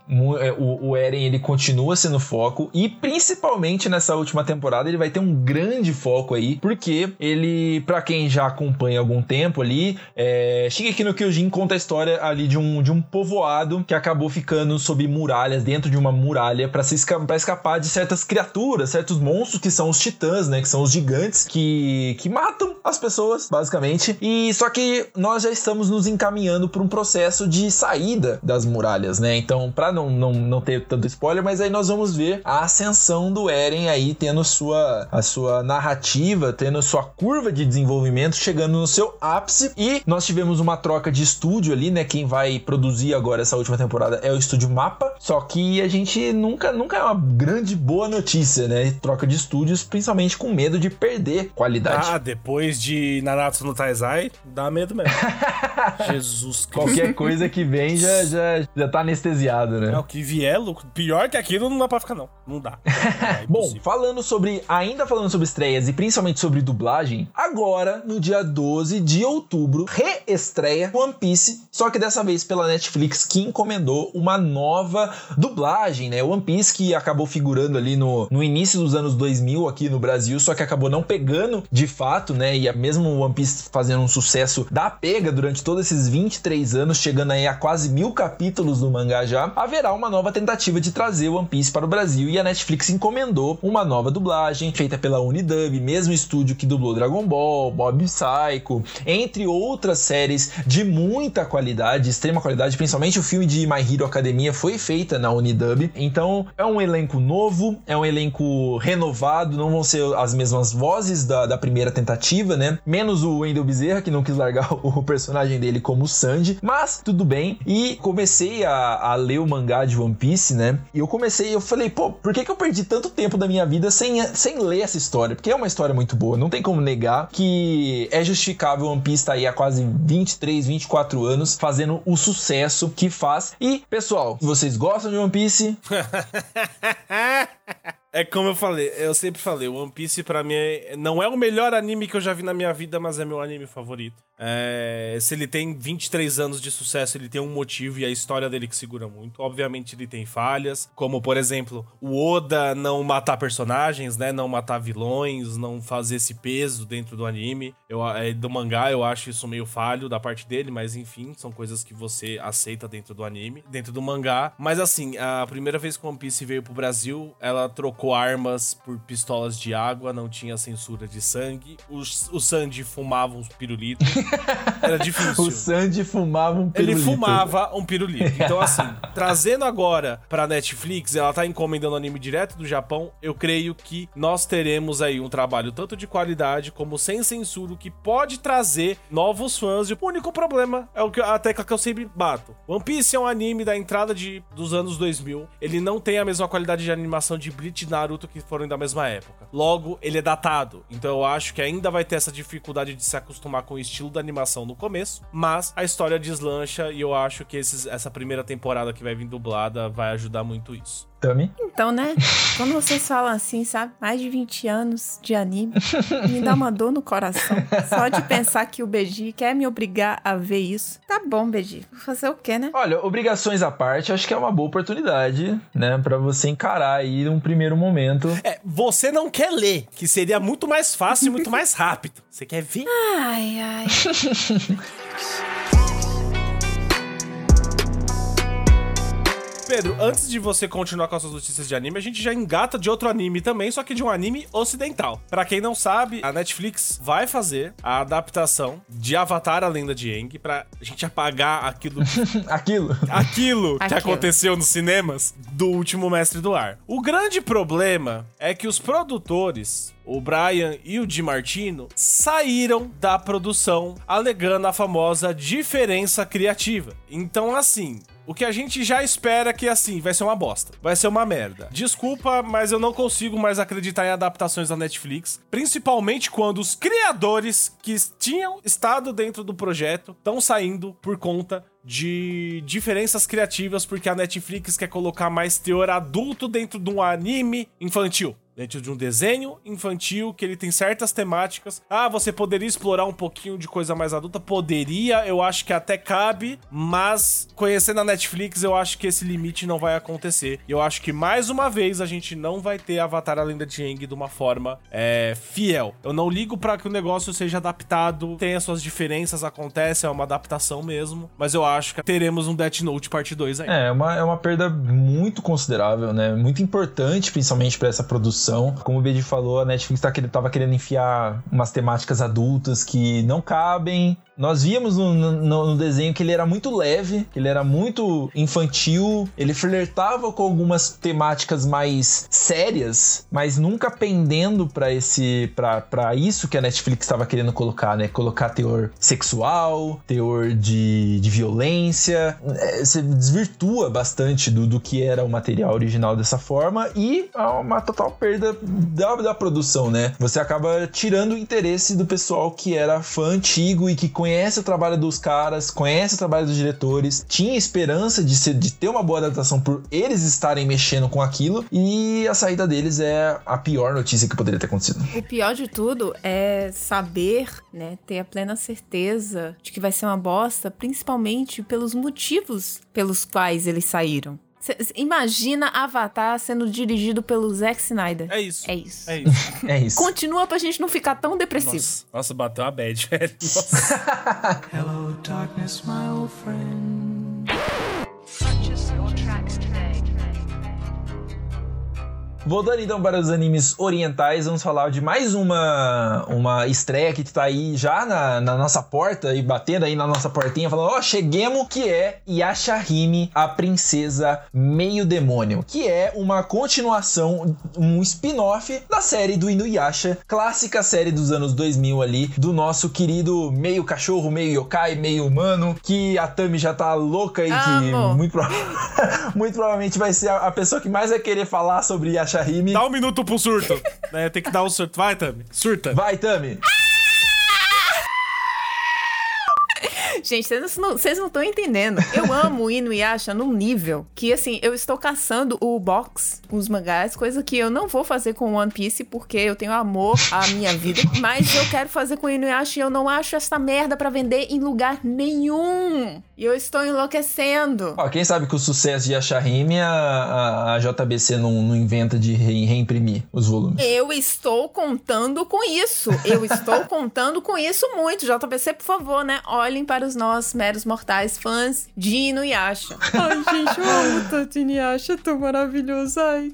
o, o Eren ele continua sendo foco e principalmente nessa última temporada ele vai ter um grande foco aí, porque ele, para quem já acompanha algum tempo ali, é, Shingeki no Kyojin conta a história ali de um, de um povoado que acabou ficando sob muralhas, dentro de uma muralha para se esca pra escapar de certas criaturas, certos monstros que são os titãs, né, que são os gigantes que, que matam as pessoas, basicamente. E só que nós já estamos nos encaminhando para um processo de saída das muralhas, né? Então, para não, não, não ter tanto spoiler, mas aí nós vamos ver a ascensão do Eren aí tendo sua a sua narrativa, tendo sua curva de desenvolvimento chegando no seu ápice e nós tivemos uma troca de estúdio ali, né? Quem vai produzir agora essa última temporada é o estúdio Mapa, só que a gente nunca nunca é uma grande boa notícia, né? Troca de estúdios, principalmente com medo de perder qualidade. Ah, depois de Naruto no Taizai, dá medo mesmo. [LAUGHS] Jesus Cristo. Qualquer coisa que vem já, já, já tá anestesiado, né? É, o que vier, pior que aquilo não dá pra ficar, não. Não dá. [LAUGHS] É Bom, falando sobre. Ainda falando sobre estreias e principalmente sobre dublagem, agora, no dia 12 de outubro, reestreia One Piece, só que dessa vez pela Netflix, que encomendou uma nova dublagem, né? One Piece que acabou figurando ali no, no início dos anos 2000 aqui no Brasil, só que acabou não pegando de fato, né? E mesmo o One Piece fazendo um sucesso da pega durante todos esses 23 anos, chegando aí a quase mil capítulos do mangá já, haverá uma nova tentativa de trazer One Piece para o Brasil e a Netflix encomendou uma nova dublagem feita pela Unidub, mesmo estúdio que dublou Dragon Ball, Bob Psycho, entre outras séries de muita qualidade, extrema qualidade, principalmente o filme de My Hero Academia foi feita na Unidub. Então é um elenco novo, é um elenco renovado, não vão ser as mesmas vozes da, da primeira tentativa, né? Menos o Wendell Bezerra, que não quis largar [LAUGHS] o personagem dele como Sanji, mas tudo bem. E comecei a, a ler o mangá de One Piece, né? E eu comecei, eu falei, pô, por que, que eu perdi tanto tempo da minha vida sem, sem ler essa história? Porque é uma história muito boa, não tem como negar que é justificável One Piece estar tá aí há quase 23, 24 anos fazendo o sucesso que faz. E, pessoal, vocês gostam de One Piece? [LAUGHS] [LAUGHS] É como eu falei, eu sempre falei, One Piece pra mim é, não é o melhor anime que eu já vi na minha vida, mas é meu anime favorito. É, se ele tem 23 anos de sucesso, ele tem um motivo e a história dele que segura muito. Obviamente ele tem falhas, como por exemplo, o Oda não matar personagens, né? Não matar vilões, não fazer esse peso dentro do anime. Eu, é, do mangá eu acho isso meio falho da parte dele, mas enfim, são coisas que você aceita dentro do anime, dentro do mangá. Mas assim, a primeira vez que One Piece veio pro Brasil, ela trocou armas por pistolas de água, não tinha censura de sangue. Os, o Sandy fumava uns pirulitos. [LAUGHS] [LAUGHS] Era difícil. O Sandy fumava um pirulito. Ele fumava um pirulito. [LAUGHS] Então, assim, trazendo agora pra Netflix, ela tá encomendando anime direto do Japão, eu creio que nós teremos aí um trabalho tanto de qualidade como sem censura, que pode trazer novos fãs. E o único problema é o que a tecla que eu sempre bato. One Piece é um anime da entrada de, dos anos 2000. Ele não tem a mesma qualidade de animação de Bleach e Naruto que foram da mesma época. Logo, ele é datado. Então eu acho que ainda vai ter essa dificuldade de se acostumar com o estilo da animação no começo, mas a história deslancha e eu acho que esses, essa primeira temporada que vai vir dublada vai ajudar muito isso. Tami? Então, né? [LAUGHS] Quando vocês falam assim, sabe? Mais de 20 anos de anime, me dá uma dor no coração. Só de pensar que o Beji quer me obrigar a ver isso. Tá bom, Beji. Vou fazer o quê, né? Olha, obrigações à parte, acho que é uma boa oportunidade, né? Pra você encarar aí um primeiro momento. É, você não quer ler, que seria muito mais fácil e muito mais rápido. Você quer ver? Ai, ai. [LAUGHS] Pedro, antes de você continuar com as suas notícias de anime, a gente já engata de outro anime também, só que de um anime ocidental. Pra quem não sabe, a Netflix vai fazer a adaptação de Avatar, a Lenda de Aang, pra gente apagar aquilo... [LAUGHS] Aquilo. aquilo que Aquilo. aconteceu nos cinemas do último Mestre do Ar. O grande problema é que os produtores o Brian e o Di Martino saíram da produção alegando a famosa diferença criativa. Então, assim, o que a gente já espera que, assim, vai ser uma bosta. Vai ser uma merda. Desculpa, mas eu não consigo mais acreditar em adaptações da Netflix. Principalmente quando os criadores que tinham estado dentro do projeto estão saindo por conta de diferenças criativas, porque a Netflix quer colocar mais teor adulto dentro de um anime infantil. Dentro de um desenho infantil que ele tem certas temáticas. Ah, você poderia explorar um pouquinho de coisa mais adulta? Poderia, eu acho que até cabe, mas conhecendo a Netflix, eu acho que esse limite não vai acontecer. Eu acho que mais uma vez a gente não vai ter Avatar a Lenda de Aang de uma forma é, fiel. Eu não ligo pra que o negócio seja adaptado, tenha suas diferenças, acontece, é uma adaptação mesmo, mas eu acho que teremos um Death Note parte 2 aí. É, é uma, é uma perda muito considerável, né? Muito importante, principalmente pra essa produção. Como o Bedi falou, a Netflix tá, querendo- tava querendo enfiar umas temáticas adultas que não cabem. Nós víamos no, no- no desenho que ele era muito leve, que ele era muito infantil, ele flertava com algumas temáticas mais sérias, mas nunca pendendo pra esse para para isso que a Netflix estava querendo colocar, né? Colocar teor sexual, teor de, de violência. É, Você desvirtua bastante do, do que era o material original dessa forma e há uma total perda da, da produção, né? Você acaba tirando o interesse do pessoal que era fã antigo e que conhece o trabalho dos caras, conhece o trabalho dos diretores, tinha esperança de, ser, de ter uma boa adaptação por eles estarem mexendo com aquilo e a saída deles é a pior notícia que poderia ter acontecido. O pior de tudo é saber, né, ter a plena certeza de que vai ser uma bosta, principalmente pelos motivos pelos quais eles saíram. Cê- imagina Avatar sendo dirigido pelo Zack Snyder. É isso. É isso. É isso. [LAUGHS] É isso. Continua pra gente não ficar tão depressivo. Nossa, nossa, bateu a bad, velho. [LAUGHS] [LAUGHS] Nossa. Hello, darkness, my old friend. Voltando então para os animes orientais, vamos falar de mais uma uma estreia que tá aí já na, na nossa porta e batendo aí na nossa portinha, falando: Ó, cheguemos, que é Yashahime, a princesa meio demônio, que é uma continuação, um spin-off da série do Inuyasha, clássica série dos anos 2000 ali, do nosso querido meio cachorro, meio yokai, meio humano, que a Tami já tá louca e que Amo. muito, prova- [LAUGHS] muito provavelmente vai ser a, a pessoa que mais vai querer falar sobre Yashahime. Dá um minuto pro surto. [LAUGHS] né? Tem que dar um surto. Vai, Tami. Surta. Vai, Tami. Gente, vocês não estão entendendo. Eu amo o Inuyasha num nível que, assim, eu estou caçando o box com os mangás, coisa que eu não vou fazer com One Piece porque eu tenho amor à minha vida. Mas eu quero fazer com o Inuyasha e eu não acho essa merda pra vender em lugar nenhum. E eu estou enlouquecendo. Ó, quem sabe com o sucesso de Ashahime, a, a, a JBC não, não inventa de re- reimprimir os volumes. Eu estou contando com isso. Eu estou [LAUGHS] contando com isso muito. JBC, por favor, né? Olhem para os nós, meros mortais fãs de Inuyasha. Ai, gente, eu amo tanto Inuyasha, é tão maravilhoso. Ai,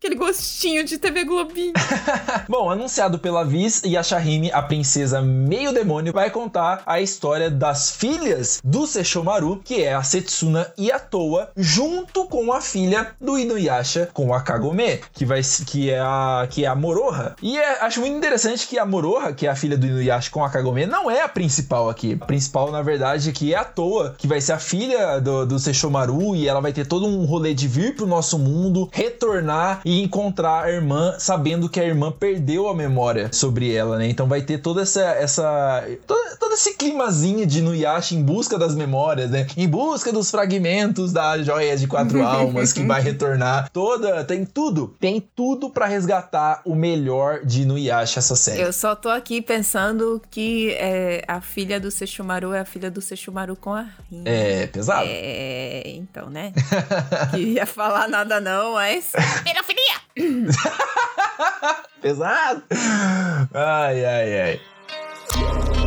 aquele gostinho de TV Globinho. [LAUGHS] Bom, anunciado pela Viz, Yashahime, a princesa meio demônio, vai contar a história das filhas do Sesshomaru, que é a Setsuna e a Toa, junto com a filha do Inuyasha, com a Kagome, que vai que é a que é a Moroha. E é- acho muito interessante que a Moroha, que é a filha do Inuyasha com a Kagome, não é a principal aqui. A principal, na verdade, aqui é a Toa, que vai ser a filha do, do Sesshomaru e ela vai ter todo um rolê de vir pro nosso mundo, retornar e encontrar a irmã, sabendo que a irmã perdeu a memória sobre ela, né? Então vai ter toda essa. essa todo, todo esse climazinho de Nuyasha em busca das memórias, né? Em busca dos fragmentos da joia de quatro [LAUGHS] almas que vai retornar. Toda. Tem tudo. Tem tudo pra resgatar o melhor de Nuyasha essa série. Eu só tô aqui pensando que é, a filha do Sesshomaru é a filha do Sesshomaru com a Rin. É pesado. É, então, né? [LAUGHS] Queria falar nada não, mas... [LAUGHS] Pedofilia! [LAUGHS] Pesado. Ai, ai, ai.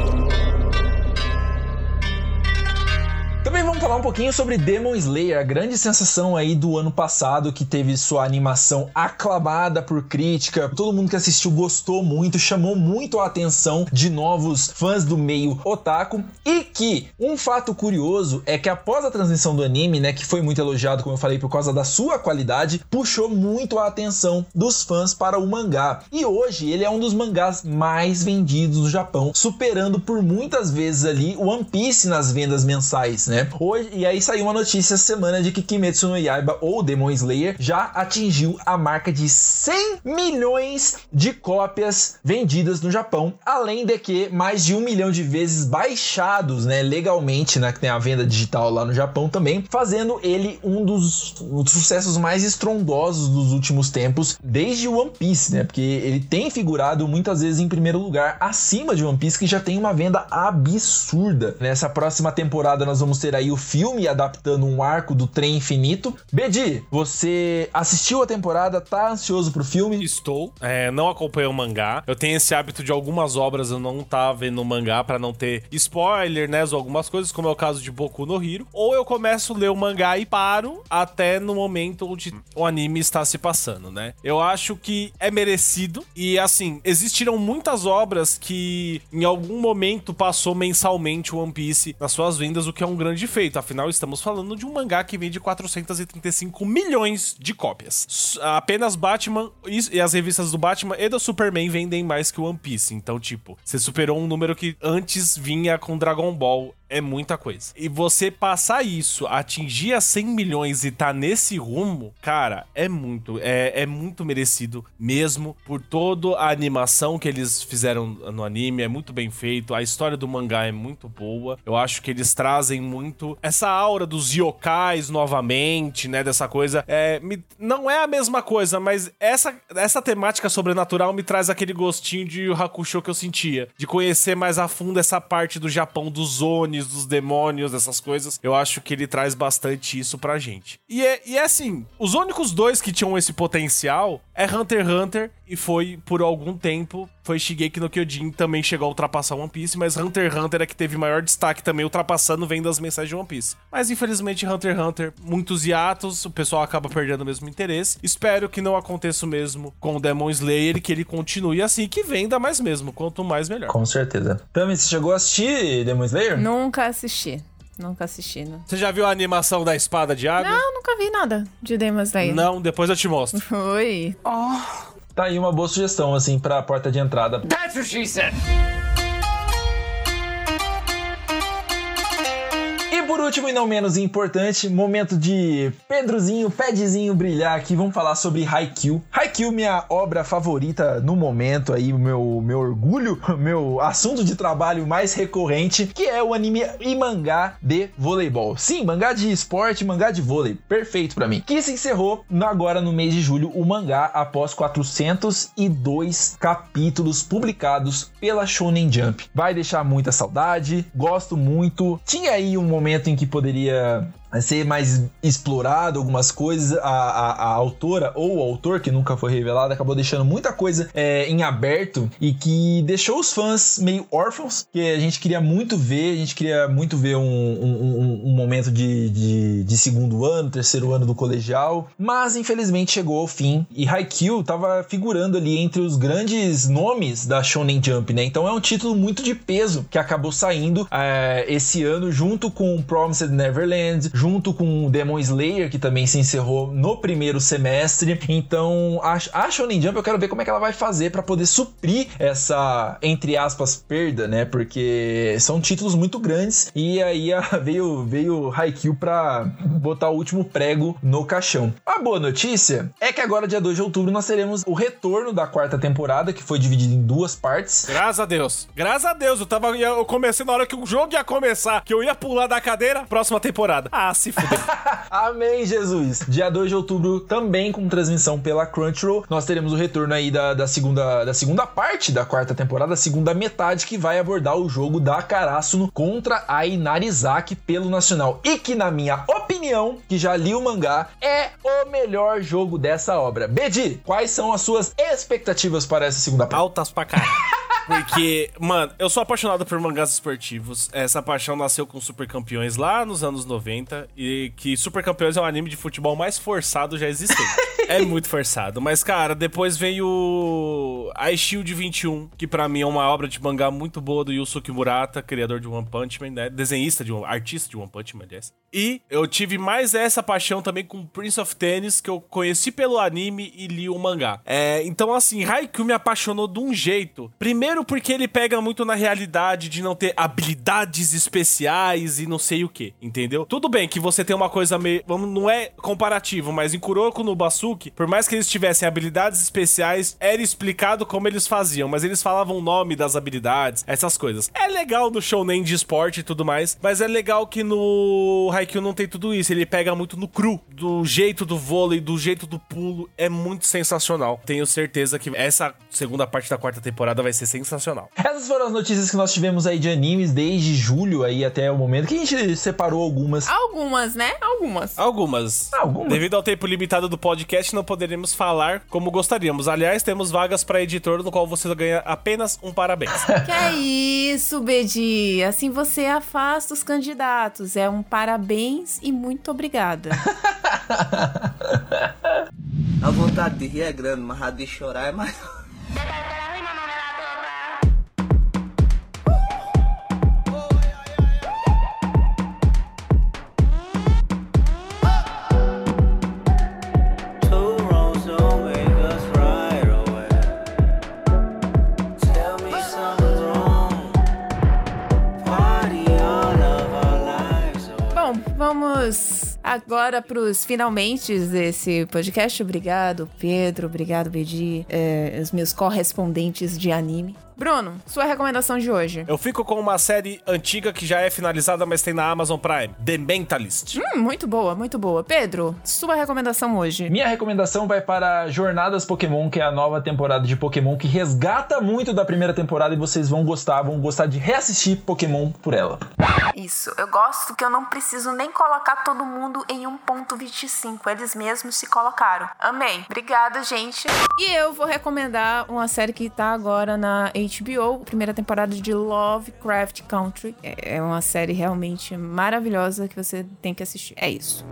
Também vamos falar um pouquinho sobre Demon Slayer, a grande sensação aí do ano passado que teve sua animação aclamada por crítica. Todo mundo que assistiu gostou muito, chamou muito a atenção de novos fãs do meio otaku. E que um fato curioso é que após a transmissão do anime, né, que foi muito elogiado, como eu falei, por causa da sua qualidade, puxou muito a atenção dos fãs para o mangá. E hoje ele é um dos mangás mais vendidos do Japão, superando por muitas vezes ali o One Piece nas vendas mensais, né? Hoje, e aí saiu uma notícia essa semana de que Kimetsu no Yaiba ou Demon Slayer já atingiu a marca de 100 milhões de cópias vendidas no Japão, além de que mais de um milhão de vezes baixados, né, legalmente, né, que tem a venda digital lá no Japão também, fazendo ele um dos, um dos sucessos mais estrondosos dos últimos tempos, desde One Piece, né, porque ele tem figurado muitas vezes em primeiro lugar, acima de One Piece, que já tem uma venda absurda. Nessa próxima temporada nós vamos ter aí o filme adaptando um arco do trem infinito. Bedi, você assistiu a temporada, tá ansioso pro filme? Estou. É, não acompanho o mangá. Eu tenho esse hábito de algumas obras eu não tá vendo o mangá pra não ter spoiler, né? Ou algumas coisas, como é o caso de Boku no Hiro. Ou eu começo a ler o mangá e paro até no momento onde o anime está se passando, né? Eu acho que é merecido. E assim, existiram muitas obras que em algum momento passou mensalmente o One Piece nas suas vendas, o que é um grande feito. Afinal, estamos falando de um mangá que vende 435 milhões de cópias. Apenas Batman e as revistas do Batman e do Superman vendem mais que o One Piece. Então, tipo, você superou um número que antes vinha com Dragon Ball. É muita coisa. E você passar isso, atingir a 100 milhões e tá nesse rumo, cara, é muito, é, é muito merecido mesmo por toda a animação que eles fizeram no anime, é muito bem feito, a história do mangá é muito boa. Eu acho que eles trazem muito essa aura dos yokais novamente, né, dessa coisa. É, me- não é a mesma coisa, mas essa, essa temática sobrenatural me traz aquele gostinho de Hakusho que eu sentia, de conhecer mais a fundo essa parte do Japão, dos Dos demônios, dessas coisas. Eu acho que ele traz bastante isso pra gente. E é, e é assim, os únicos dois que tinham esse potencial é Hunter x Hunter e foi por algum tempo foi Shigeki no Kyojin também chegou a ultrapassar One Piece, mas Hunter x Hunter é que teve maior destaque também ultrapassando vendas mensais de One Piece. Mas infelizmente Hunter x Hunter muitos hiatos, o pessoal acaba perdendo o mesmo interesse. Espero que não aconteça o mesmo com o Demon Slayer, que ele continue assim, que venda mais mesmo, quanto mais melhor. Com certeza. Tami, você chegou a assistir Demon Slayer? Nunca assisti. Nunca assisti, não. Você já viu a animação da espada de água? Não, nunca vi nada de Demon Slayer. Não, depois eu te mostro. [LAUGHS] Oi. Tá aí uma boa sugestão, assim, pra porta de entrada. That's what she said. Último e não menos importante, momento de Pedrozinho, Pedzinho brilhar aqui, vamos falar sobre Haikyuu. Haikyuu, minha obra favorita no momento aí, meu, meu orgulho, [LAUGHS] meu assunto de trabalho mais recorrente, que é o anime e mangá de voleibol. Sim, mangá de esporte, mangá de vôlei, perfeito para mim. Que se encerrou agora no mês de julho o mangá após 402 capítulos publicados pela Shonen Jump. Vai deixar muita saudade, gosto muito. Tinha aí um momento que poderia ser mais explorado algumas coisas. A, a, a, autora ou o autor, que nunca foi revelado, acabou deixando muita coisa é, em aberto e que deixou os fãs meio órfãos, que a gente queria muito ver, a gente queria muito ver um, um, um momento de, de, de, segundo ano, terceiro ano do colegial, mas infelizmente chegou ao fim e Haikyuu tava figurando ali entre os grandes nomes da Shonen Jump, né? Então é um título muito de peso que acabou saindo é, esse ano junto com Promised Neverland, junto com Demon Slayer, que também se encerrou no primeiro semestre. Então, a, Shonen Jump eu quero ver como é que ela vai fazer para poder suprir essa, entre aspas, perda, né? Porque são títulos muito grandes e aí [LAUGHS] veio, veio Haikyuu pra botar o último prego no caixão. A boa notícia é que agora, dia 2 de outubro, nós teremos o retorno da quarta temporada, que foi dividida em duas partes. Graças a Deus. Graças a Deus. Eu tava. Eu comecei na hora que o jogo ia começar, que eu ia pular da cadeira, próxima temporada. Ah, se fuder. [LAUGHS] Amém, Jesus. Dia 2 de outubro, também com transmissão pela Crunchyroll, nós teremos o retorno aí da, da, segunda, da segunda parte da quarta temporada, a segunda metade, que vai abordar o jogo da Karasuno contra a Inarizaki pelo Nacional. E que, na minha opinião, que já li o mangá, é o melhor jogo dessa obra. Bedi, quais são as suas expectativas para essa segunda parte? Altas pra caralho. [LAUGHS] Porque, mano, eu sou apaixonado por mangás esportivos. Essa paixão nasceu com Super Campeões lá nos anos 90. E que Super Campeões é o anime de futebol mais forçado já existente. [LAUGHS] é muito forçado. Mas, cara, depois veio a Shield 21, que para mim é uma obra de mangá muito boa do Yusuke Murata, criador de One Punch Man, né? Desenhista de artista de One Punch Man, aliás. E eu tive mais essa paixão também com Prince of Tennis, que eu conheci pelo anime e li o mangá. É, então, assim, Haikyuu me apaixonou de um jeito. Primeiro porque ele pega muito na realidade de não ter habilidades especiais e não sei o que, entendeu? Tudo bem que você tem uma coisa meio... Não é comparativo, mas em Kuroko no Basuki, por mais que eles tivessem habilidades especiais, era explicado como eles faziam, mas eles falavam o nome das habilidades, essas coisas. É legal no shounen de esporte e tudo mais, mas é legal que no Haikyuu não tem tudo isso. Ele pega muito no cru, do jeito do vôlei, do jeito do pulo. É muito sensacional. Tenho certeza que essa segunda parte da quarta temporada vai ser sensacional. Essas foram as notícias que nós tivemos aí de animes desde julho aí até o momento que a gente separou algumas. Algumas, né? Algumas. Algumas. Algumas. Devido ao tempo limitado do podcast, não poderemos falar como gostaríamos. Aliás, temos vagas para editor, no qual você ganha apenas um parabéns. que é isso, Bedi? Assim você afasta os candidatos. É um parabéns e muito obrigada. a vontade de rir é grande, mas a de chorar é maior. Vamos agora para os finalmente desse podcast. Obrigado, Pedro. Obrigado, Bedi. É, os meus correspondentes de anime. Bruno, sua recomendação de hoje. Eu fico com uma série antiga que já é finalizada, mas tem na Amazon Prime. The Mentalist. Hum, muito boa, muito boa. Pedro, sua recomendação hoje. Minha recomendação vai para Jornadas Pokémon, que é a nova temporada de Pokémon que resgata muito da primeira temporada e vocês vão gostar, vão gostar de reassistir Pokémon por ela. Isso, eu gosto que eu não preciso nem colocar todo mundo em 1.25, eles mesmos se colocaram. Amém. Obrigada, gente. E eu vou recomendar uma série que tá agora na HBO, primeira temporada de Lovecraft Country. É uma série realmente maravilhosa que você tem que assistir. É isso.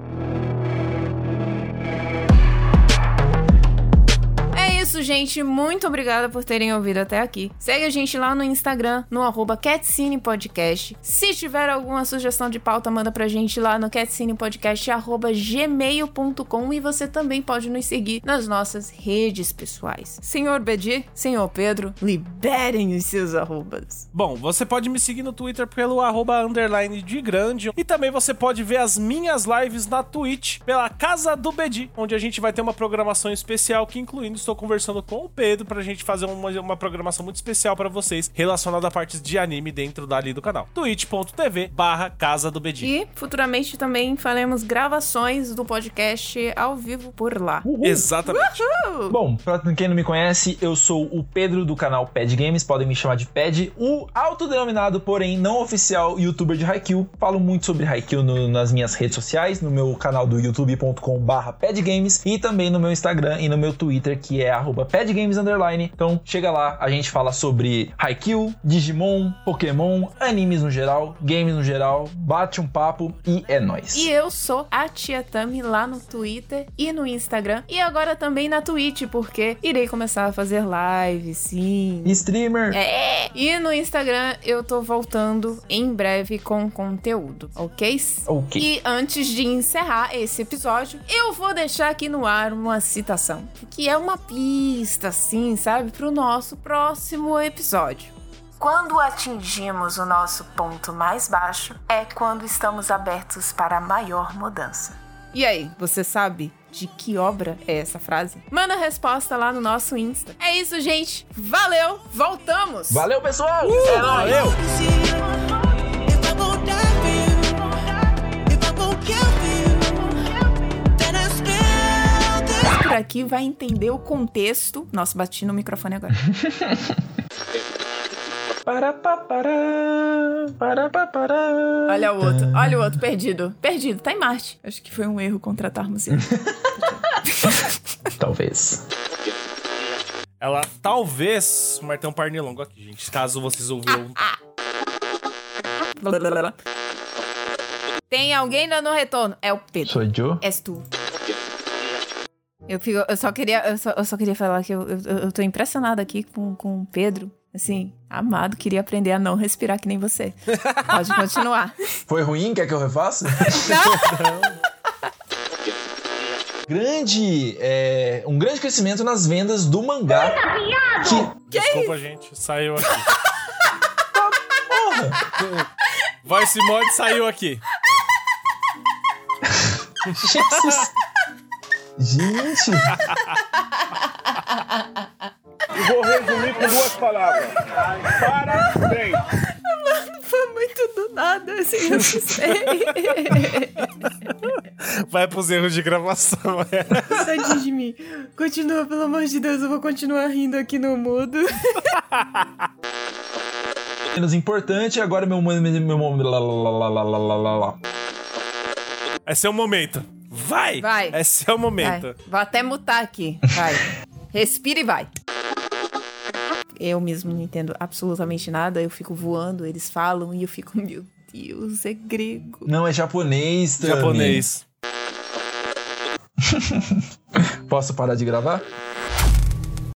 Gente, muito obrigada por terem ouvido até aqui. Segue a gente lá no Instagram, no arroba Podcast. Se tiver alguma sugestão de pauta, manda pra gente lá no catcinepodcast.gmail.com e você também pode nos seguir nas nossas redes pessoais. Senhor Bedi, senhor Pedro, liberem os seus arrobas. Bom, você pode me seguir no Twitter pelo arroba underline de grande e também você pode ver as minhas lives na Twitch pela Casa do Bedi, onde a gente vai ter uma programação especial que incluindo estou conversando com o Pedro pra gente fazer uma, uma programação muito especial para vocês relacionada a partes de anime dentro dali do canal. twitch.tv barra Casa do Bedi. E futuramente também faremos gravações do podcast ao vivo por lá. Uhul. Exatamente. Uhul. Bom, pra quem não me conhece, eu sou o Pedro do canal Pad Games, podem me chamar de Pad, o autodenominado, porém não oficial youtuber de Haikyuu. Falo muito sobre Haikyuu no, nas minhas redes sociais, no meu canal do youtube.com barra padgames e também no meu Instagram e no meu Twitter, que é arroba padgames underline. Então chega lá, a gente fala sobre Haikyuu, Digimon, Pokémon, animes no geral, games no geral, bate um papo e é nóis. E eu sou a Tia Tami lá no Twitter e no Instagram e agora também na Twitch, porque irei começar a fazer live, sim. Streamer. É. E no Instagram eu tô voltando em breve com conteúdo, ok? Ok. E antes de encerrar esse episódio, eu vou deixar aqui no ar uma citação, que é uma pista, assim, sabe, pro nosso próximo episódio. Quando atingimos o nosso ponto mais baixo, é quando estamos abertos para a maior mudança. E aí, você sabe de que obra é essa frase? Manda a resposta lá no nosso Insta. É isso, gente. Valeu, voltamos! Valeu, pessoal! Uh, é nóis! Valeu! Por aqui vai entender o contexto. Nossa, bati no microfone agora. [LAUGHS] Para, pa, para, para, pa, para. Olha o outro, olha o outro, perdido. Perdido, tá em Marte. Acho que foi um erro contratarmos ele. [LAUGHS] Talvez. Ela talvez. Mas tem um pernilongo aqui, gente. Caso vocês ouviram. Tem alguém dando retorno. É o Pedro. Sou eu? És tu. Eu, fico, eu, só queria, eu, só, eu só queria falar que eu, eu, eu tô impressionada aqui com, com o Pedro. Assim, amado, queria aprender a não respirar que nem você. Pode continuar. [LAUGHS] Foi ruim? Quer que eu refaça? Não. [LAUGHS] grande, é, um grande crescimento nas vendas do mangá. Que, Desculpa, gente. Saiu aqui. porra! Voice Mod saiu aqui. Jesus. [LAUGHS] Gente, Vou resumir com duas palavras. Parabéns. Foi muito do nada, assim, eu não sei. Vai pros erros de gravação. é. Tadinho de mim. Continua, pelo amor de Deus, eu vou continuar rindo aqui no mudo. menos importante, agora meu meu meu meu lá, lá, lá, lá, lá, lá, lá, lá. Esse é o momento. Vai! Vai. Esse é o momento. Vai. Vou até mutar aqui. Vai. [LAUGHS] Respira e vai. Eu mesmo não entendo absolutamente nada. Eu fico voando, eles falam e eu fico, [LAUGHS] meu Deus, é grego. Não, é japonês, Tami. Japonês. [LAUGHS] Posso parar de gravar?